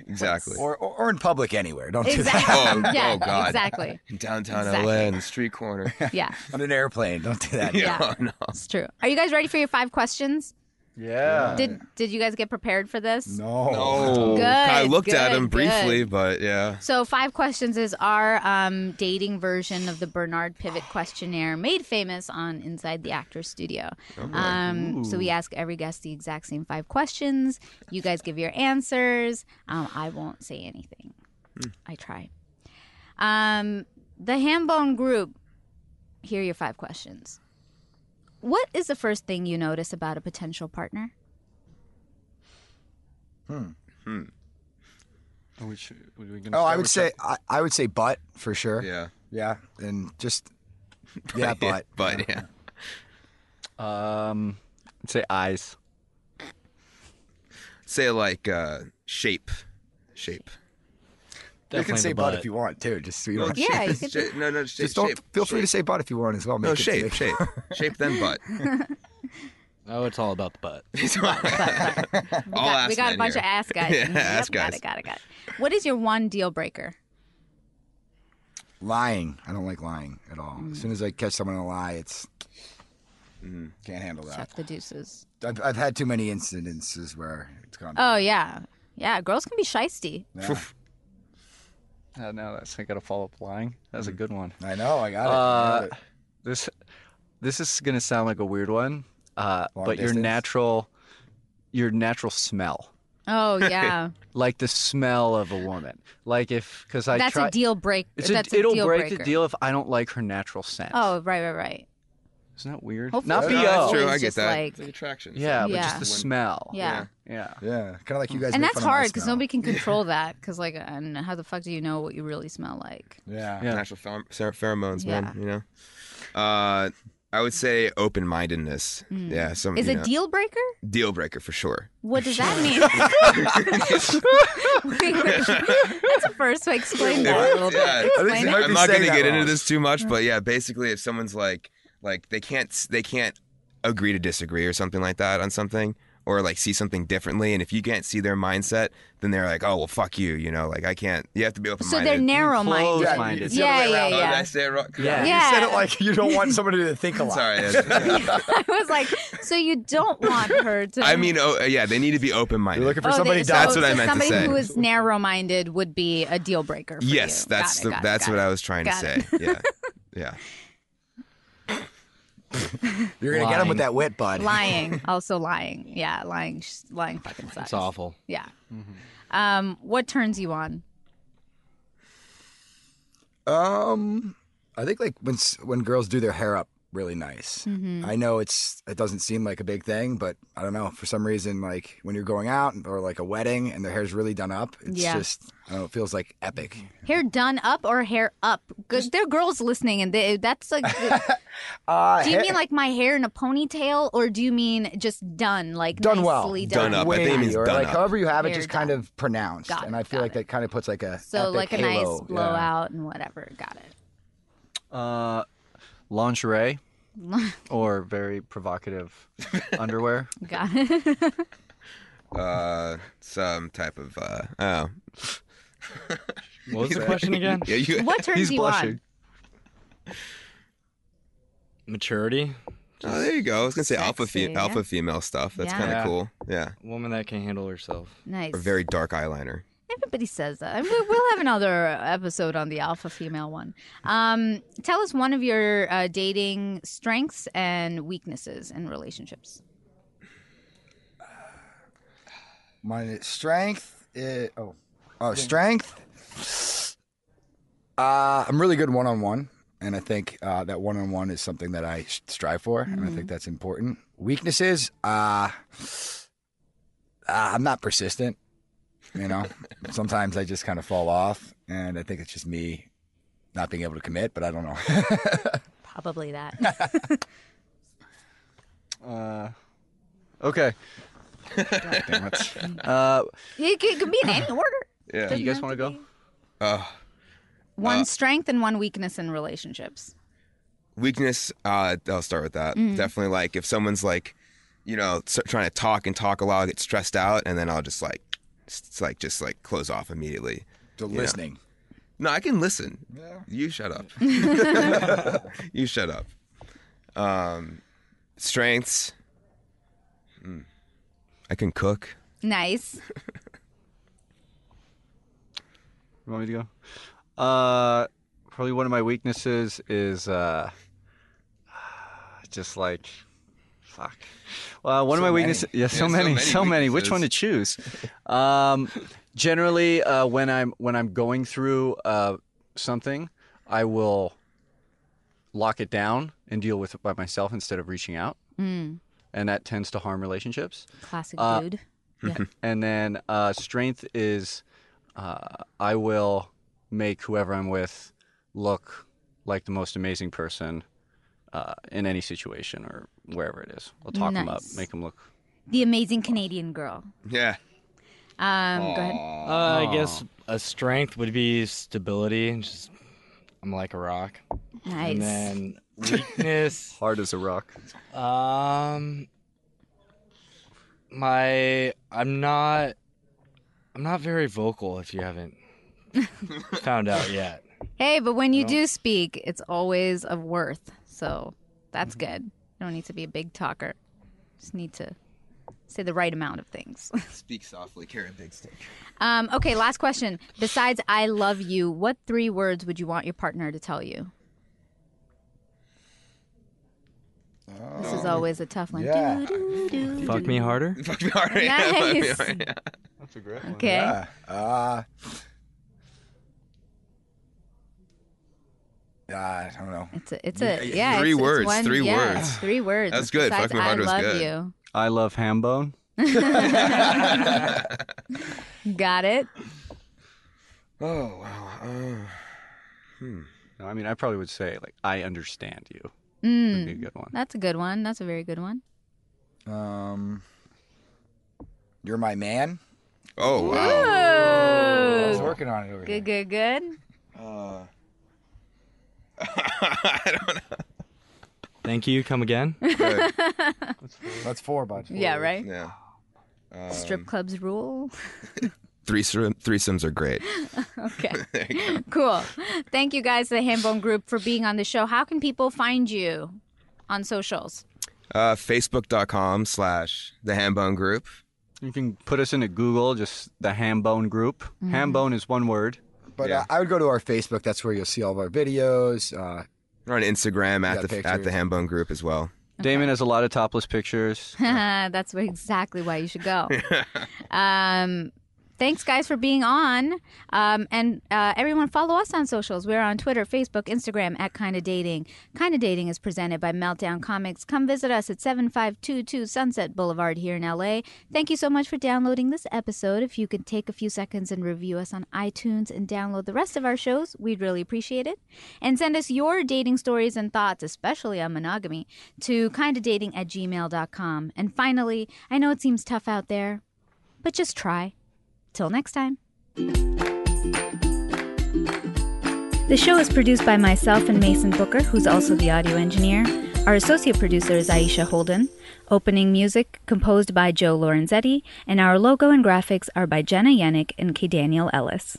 [SPEAKER 2] Exactly.
[SPEAKER 3] Or, or or in public anywhere. Don't do
[SPEAKER 1] that.
[SPEAKER 2] Oh,
[SPEAKER 1] yeah,
[SPEAKER 2] oh, God.
[SPEAKER 1] exactly.
[SPEAKER 2] In downtown
[SPEAKER 1] Exactly.
[SPEAKER 2] LA in the street corner.
[SPEAKER 1] Yeah,
[SPEAKER 3] on an airplane. Don't do that.
[SPEAKER 1] Yeah.
[SPEAKER 2] Oh, no.
[SPEAKER 1] it's true. Are you guys ready for your five questions?
[SPEAKER 4] Yeah.
[SPEAKER 1] Did Did you guys get prepared for this?
[SPEAKER 3] No.
[SPEAKER 2] Oh,
[SPEAKER 1] Good,
[SPEAKER 2] I looked at
[SPEAKER 1] good,
[SPEAKER 2] him briefly,
[SPEAKER 1] good.
[SPEAKER 2] but yeah.
[SPEAKER 1] So, five questions is our um, dating version of the Bernard Pivot questionnaire, made famous on Inside the Actors Studio. Um, so, we ask every guest the exact same five questions. You guys give your answers. Um, I won't say anything. I try. Um, the Hambone Group. Here are your five questions. What is the first thing you notice about a potential partner?
[SPEAKER 4] Are we, sh- are we gonna
[SPEAKER 3] Oh, I would say I, I would say butt for sure.
[SPEAKER 2] Yeah.
[SPEAKER 3] Yeah, and just yeah, butt.
[SPEAKER 2] But yeah.
[SPEAKER 4] Um, I'd say eyes.
[SPEAKER 2] Say like uh, shape. Shape.
[SPEAKER 3] You can say butt
[SPEAKER 5] butt.
[SPEAKER 3] if you want too. Just so you don't.
[SPEAKER 1] Yeah,
[SPEAKER 2] shape,
[SPEAKER 1] could
[SPEAKER 2] shape- no, no, shape.
[SPEAKER 3] Just don't
[SPEAKER 2] shape,
[SPEAKER 3] feel free to say butt if you want as well.
[SPEAKER 2] No,
[SPEAKER 3] Make it
[SPEAKER 2] shape,
[SPEAKER 3] big.
[SPEAKER 2] shape. shape, then butt.
[SPEAKER 5] Oh, it's all about the butt.
[SPEAKER 1] We
[SPEAKER 2] All
[SPEAKER 1] got, we
[SPEAKER 2] ass
[SPEAKER 1] got a bunch
[SPEAKER 2] here.
[SPEAKER 1] of ass guys.
[SPEAKER 2] Yeah,
[SPEAKER 1] in here.
[SPEAKER 2] ass
[SPEAKER 1] Yep, Got
[SPEAKER 2] guys.
[SPEAKER 1] it, got it, got it. What is your one deal breaker?
[SPEAKER 3] Lying. I don't like lying at all.
[SPEAKER 1] Mm.
[SPEAKER 3] As soon as I catch someone in a lie, it's
[SPEAKER 2] Mm.
[SPEAKER 3] can't handle that.
[SPEAKER 1] Chuck the deuces.
[SPEAKER 3] I've, I've had too many incidences where it's gone.
[SPEAKER 1] Oh yeah, yeah. Girls can be shisty.
[SPEAKER 3] Yeah.
[SPEAKER 4] Uh, now that's I got to follow up lying. That's a good one.
[SPEAKER 3] I know. I got it. I
[SPEAKER 4] Uh,
[SPEAKER 3] got it.
[SPEAKER 4] this this is gonna sound like a weird one, uh,
[SPEAKER 3] Long
[SPEAKER 4] but your
[SPEAKER 3] distance?
[SPEAKER 4] natural your natural smell,
[SPEAKER 1] Oh yeah,
[SPEAKER 4] like the smell of a woman, like if because I
[SPEAKER 1] that's
[SPEAKER 4] try.
[SPEAKER 1] a deal break.
[SPEAKER 4] It's a,
[SPEAKER 1] that's a
[SPEAKER 4] it'll
[SPEAKER 1] deal
[SPEAKER 4] break
[SPEAKER 1] breaker.
[SPEAKER 4] the deal if I don't like her natural scent.
[SPEAKER 1] Oh right, right, right.
[SPEAKER 4] Isn't that weird?
[SPEAKER 1] Hopefully
[SPEAKER 4] Not
[SPEAKER 1] it's
[SPEAKER 4] bo.
[SPEAKER 2] That's true. I get that.
[SPEAKER 1] Like,
[SPEAKER 2] the attraction.
[SPEAKER 4] Yeah, but just the smell.
[SPEAKER 1] yeah.
[SPEAKER 4] Yeah.
[SPEAKER 3] Yeah, kind of like you guys.
[SPEAKER 1] And that's
[SPEAKER 3] fun of my
[SPEAKER 1] hard because nobody can control that. Because like, and how the fuck do you know what you really smell like?
[SPEAKER 3] Yeah.
[SPEAKER 4] Yeah.
[SPEAKER 2] Natural pher- pher- pheromones,
[SPEAKER 1] Yeah.
[SPEAKER 2] man. You know. Uh, I would say open mindedness. Yeah, some
[SPEAKER 1] Is
[SPEAKER 2] you
[SPEAKER 1] a
[SPEAKER 2] know,
[SPEAKER 1] deal breaker?
[SPEAKER 2] deal breaker for sure.
[SPEAKER 1] What does that mean? Wait, wait. That's a first. So explain that a little bit.
[SPEAKER 2] Yeah.
[SPEAKER 1] Explain
[SPEAKER 3] might
[SPEAKER 1] it.
[SPEAKER 2] I'm not going to get
[SPEAKER 3] wrong.
[SPEAKER 2] into this too much, but yeah, basically, if someone's like, like they can't, they can't agree to disagree or something like that on something, or like see something differently, and if you can't see their mindset, then they're like, oh well, fuck you, you know, like I can't. You have to be open minded.
[SPEAKER 1] So they're narrow-minded.
[SPEAKER 3] Yeah,
[SPEAKER 4] Close-minded.
[SPEAKER 3] it's the
[SPEAKER 1] Yeah, yeah.
[SPEAKER 2] Oh, did I say it wrong?
[SPEAKER 4] Yeah.
[SPEAKER 1] Yeah.
[SPEAKER 3] You said it like you don't want somebody to think a lot.
[SPEAKER 2] Sorry.
[SPEAKER 1] I was like, so you don't want her to.
[SPEAKER 2] I mean, oh yeah, they need to be open minded.
[SPEAKER 3] You're
[SPEAKER 2] minded.
[SPEAKER 3] looking for
[SPEAKER 1] Oh,
[SPEAKER 3] somebody
[SPEAKER 1] they- so.
[SPEAKER 2] That's what I
[SPEAKER 1] so
[SPEAKER 2] meant to
[SPEAKER 1] somebody
[SPEAKER 2] say.
[SPEAKER 1] who is narrow-minded would be a deal breaker. For
[SPEAKER 2] yes,
[SPEAKER 1] you.
[SPEAKER 2] that's
[SPEAKER 1] it,
[SPEAKER 2] the,
[SPEAKER 1] got it,
[SPEAKER 2] that's what
[SPEAKER 1] it.
[SPEAKER 2] I was trying to say.
[SPEAKER 1] it.
[SPEAKER 2] Yeah, yeah.
[SPEAKER 3] You're gonna get him with that wit, bud.
[SPEAKER 1] lying, also lying. Yeah, lying, sh- lying fucking sucks.
[SPEAKER 5] It's awful.
[SPEAKER 1] Yeah. Um, what turns you on?
[SPEAKER 3] Um, I think like when s- when girls do their hair up really nice.
[SPEAKER 1] Mm-hmm.
[SPEAKER 3] I know it's it doesn't seem like a big thing, but I don't know for some reason like when you're going out or like a wedding and their hair's really done up, it's
[SPEAKER 1] Yeah.
[SPEAKER 3] just I don't know, it feels like epic.
[SPEAKER 1] Hair done up or hair up? Because there are girls listening, and they, that's like.
[SPEAKER 3] Uh,
[SPEAKER 1] do you
[SPEAKER 3] hair-
[SPEAKER 1] mean like my hair in a ponytail, or do you mean just done, like
[SPEAKER 3] Done well.
[SPEAKER 2] Done
[SPEAKER 1] done?
[SPEAKER 2] up. I think it means
[SPEAKER 3] or
[SPEAKER 2] done
[SPEAKER 3] like
[SPEAKER 2] up.
[SPEAKER 3] however you have it,
[SPEAKER 1] Hair
[SPEAKER 3] just kind of pronounced,
[SPEAKER 1] Got
[SPEAKER 3] and
[SPEAKER 1] it,
[SPEAKER 3] I feel like
[SPEAKER 1] it.
[SPEAKER 3] that kind of puts like a
[SPEAKER 1] So
[SPEAKER 3] epic
[SPEAKER 1] like a
[SPEAKER 3] halo.
[SPEAKER 1] nice blowout and whatever. Got it.
[SPEAKER 4] Uh, lingerie or very provocative underwear.
[SPEAKER 1] Got it.
[SPEAKER 2] Uh, some type of uh, oh.
[SPEAKER 5] What was the question again?
[SPEAKER 2] Yeah, you.
[SPEAKER 1] what turns
[SPEAKER 4] He's
[SPEAKER 1] you
[SPEAKER 4] blushing.
[SPEAKER 5] Maturity.
[SPEAKER 2] Oh, there you go. I was gonna say alpha fe-
[SPEAKER 1] yeah.
[SPEAKER 2] alpha female stuff. That's
[SPEAKER 1] Yeah.
[SPEAKER 2] kind of
[SPEAKER 5] Yeah.
[SPEAKER 2] cool. Yeah,
[SPEAKER 5] woman that can handle herself.
[SPEAKER 1] Nice.
[SPEAKER 2] or very dark eyeliner.
[SPEAKER 1] Everybody says that. I mean, we'll have another episode on the alpha female one. Um, tell us one of your uh, dating strengths and weaknesses in relationships.
[SPEAKER 3] My strength is oh oh strength. Uh, I'm really good one on one, and I think uh, that one on one is something that I strive for, and I think that's important. Weaknesses, uh, uh, I'm not persistent. You know, sometimes I just kind of fall off, and I think it's just me not being able to commit. But I don't know.
[SPEAKER 1] Probably that.
[SPEAKER 4] Uh, okay. Damn it. Uh,
[SPEAKER 1] it, could, it could be in any order.
[SPEAKER 2] Yeah.
[SPEAKER 4] you guys want to go?
[SPEAKER 2] Uh,
[SPEAKER 1] One strength and one weakness in relationships.
[SPEAKER 2] weakness. Uh, I'll start with that. Definitely, like if someone's like, you know, trying to talk and talk a lot, I'll get stressed out, and then I'll just like, it's like just like close off immediately.
[SPEAKER 3] To listening.
[SPEAKER 2] No, I can listen.
[SPEAKER 3] Yeah.
[SPEAKER 2] You shut up. you shut up. Um, strengths. Hmm. I can cook.
[SPEAKER 1] Nice.
[SPEAKER 4] You want me to go? Uh, probably one of my weaknesses is uh, just like, fuck. Well, one
[SPEAKER 3] So
[SPEAKER 4] of my
[SPEAKER 3] many.
[SPEAKER 4] weaknesses, yeah, so
[SPEAKER 2] so
[SPEAKER 4] many,
[SPEAKER 2] many
[SPEAKER 4] so many. Which one to choose? Um, generally, uh, when I'm when I'm going through uh, something, I will lock it down and deal with it by myself instead of reaching out,
[SPEAKER 1] Mm,
[SPEAKER 4] and that tends to harm relationships.
[SPEAKER 1] classic
[SPEAKER 4] Uh,
[SPEAKER 1] dude.
[SPEAKER 4] And then uh, strength is uh, I will make whoever I'm with look like the most amazing person uh, in any situation or wherever it is. I'll talk them up, make them look.
[SPEAKER 1] The amazing Canadian girl.
[SPEAKER 2] Yeah.
[SPEAKER 1] Um, go ahead.
[SPEAKER 5] Uh, I guess a strength would be stability. Just I'm like a rock.
[SPEAKER 1] Nice.
[SPEAKER 5] And then weakness.
[SPEAKER 4] Hard as a rock.
[SPEAKER 5] um, my I'm not I'm not very vocal. If you haven't found out yet.
[SPEAKER 1] Hey, but when you do speak, it's always of worth. So that's good. You don't need to be a big talker. Just need to say the right amount of things.
[SPEAKER 2] Speak softly, carry a big stick.
[SPEAKER 1] um, okay, last question. Besides "I love you," what three words would you want your partner to tell you? This is always a tough one.
[SPEAKER 3] Yeah.
[SPEAKER 5] Fuck me harder.
[SPEAKER 2] Fuck me hard. Yeah, fuck me
[SPEAKER 1] Nice.
[SPEAKER 2] yeah.
[SPEAKER 4] That's a great one.
[SPEAKER 1] Okay.
[SPEAKER 3] Yeah. Uh, uh, I don't know.
[SPEAKER 1] It's a, it's a, yeah.
[SPEAKER 2] Three
[SPEAKER 1] it's, it's
[SPEAKER 2] words,
[SPEAKER 1] one-
[SPEAKER 2] three
[SPEAKER 1] yeah,
[SPEAKER 2] words.
[SPEAKER 1] Three words.
[SPEAKER 2] That's good.
[SPEAKER 1] Besides
[SPEAKER 2] Fuck me hard
[SPEAKER 1] I
[SPEAKER 2] was
[SPEAKER 1] love
[SPEAKER 2] good.
[SPEAKER 1] you.
[SPEAKER 4] I love ham bone.
[SPEAKER 1] Got it.
[SPEAKER 2] Oh wow. Uh,
[SPEAKER 4] No, I mean, I probably would say like I understand you. would
[SPEAKER 1] Mm,
[SPEAKER 4] be a good one.
[SPEAKER 1] that's a good one. That's a very good one.
[SPEAKER 3] Um, you're my man.
[SPEAKER 2] Oh wow.
[SPEAKER 3] I was working on it over
[SPEAKER 1] Good,
[SPEAKER 3] here.
[SPEAKER 1] good, good.
[SPEAKER 2] I don't know.
[SPEAKER 5] Thank you. Come again.
[SPEAKER 2] Good.
[SPEAKER 3] That's four, bud.
[SPEAKER 1] Yeah, right?
[SPEAKER 2] Yeah. Um,
[SPEAKER 1] Strip clubs rule.
[SPEAKER 2] threesome, threesomes are great.
[SPEAKER 1] Okay.
[SPEAKER 2] There you go.
[SPEAKER 1] cool. Thank you guys, the Hambone Group, for being on the show. How can people find you on socials?
[SPEAKER 2] Uh, Facebook.com slash the Hambone Group.
[SPEAKER 4] You can put us into Google, just the Hambone Group. Hambone is one word.
[SPEAKER 3] But
[SPEAKER 2] Yeah.
[SPEAKER 3] uh, I would go to our Facebook. That's where you'll see all of our videos. Uh,
[SPEAKER 2] We're on Instagram at
[SPEAKER 3] got
[SPEAKER 2] the at the. Hambone Group as well.
[SPEAKER 4] Damon has a lot of topless pictures.
[SPEAKER 1] That's exactly why you should go. um, thanks, guys, for being on. Um, and uh, everyone, follow us on socials. We're on Twitter, Facebook, Instagram at Kinda Dating. Kinda Dating is presented by Meltdown Comics. Come visit us at 7522 Sunset Boulevard here in LA. Thank you so much for downloading this episode. If you could take a few seconds and review us on iTunes and download the rest of our shows, we'd really appreciate it. And send us your dating stories and thoughts, especially on monogamy, to kindadating at gmail.com. And finally, I know it seems tough out there, but just try. Till next time. The show is produced by myself and Mason Booker, who's also the audio engineer. Our associate producer is Aisha Holden. Opening music composed by Joe Lorenzetti, and our logo and graphics are by Jenna Yannick and K. Daniel Ellis.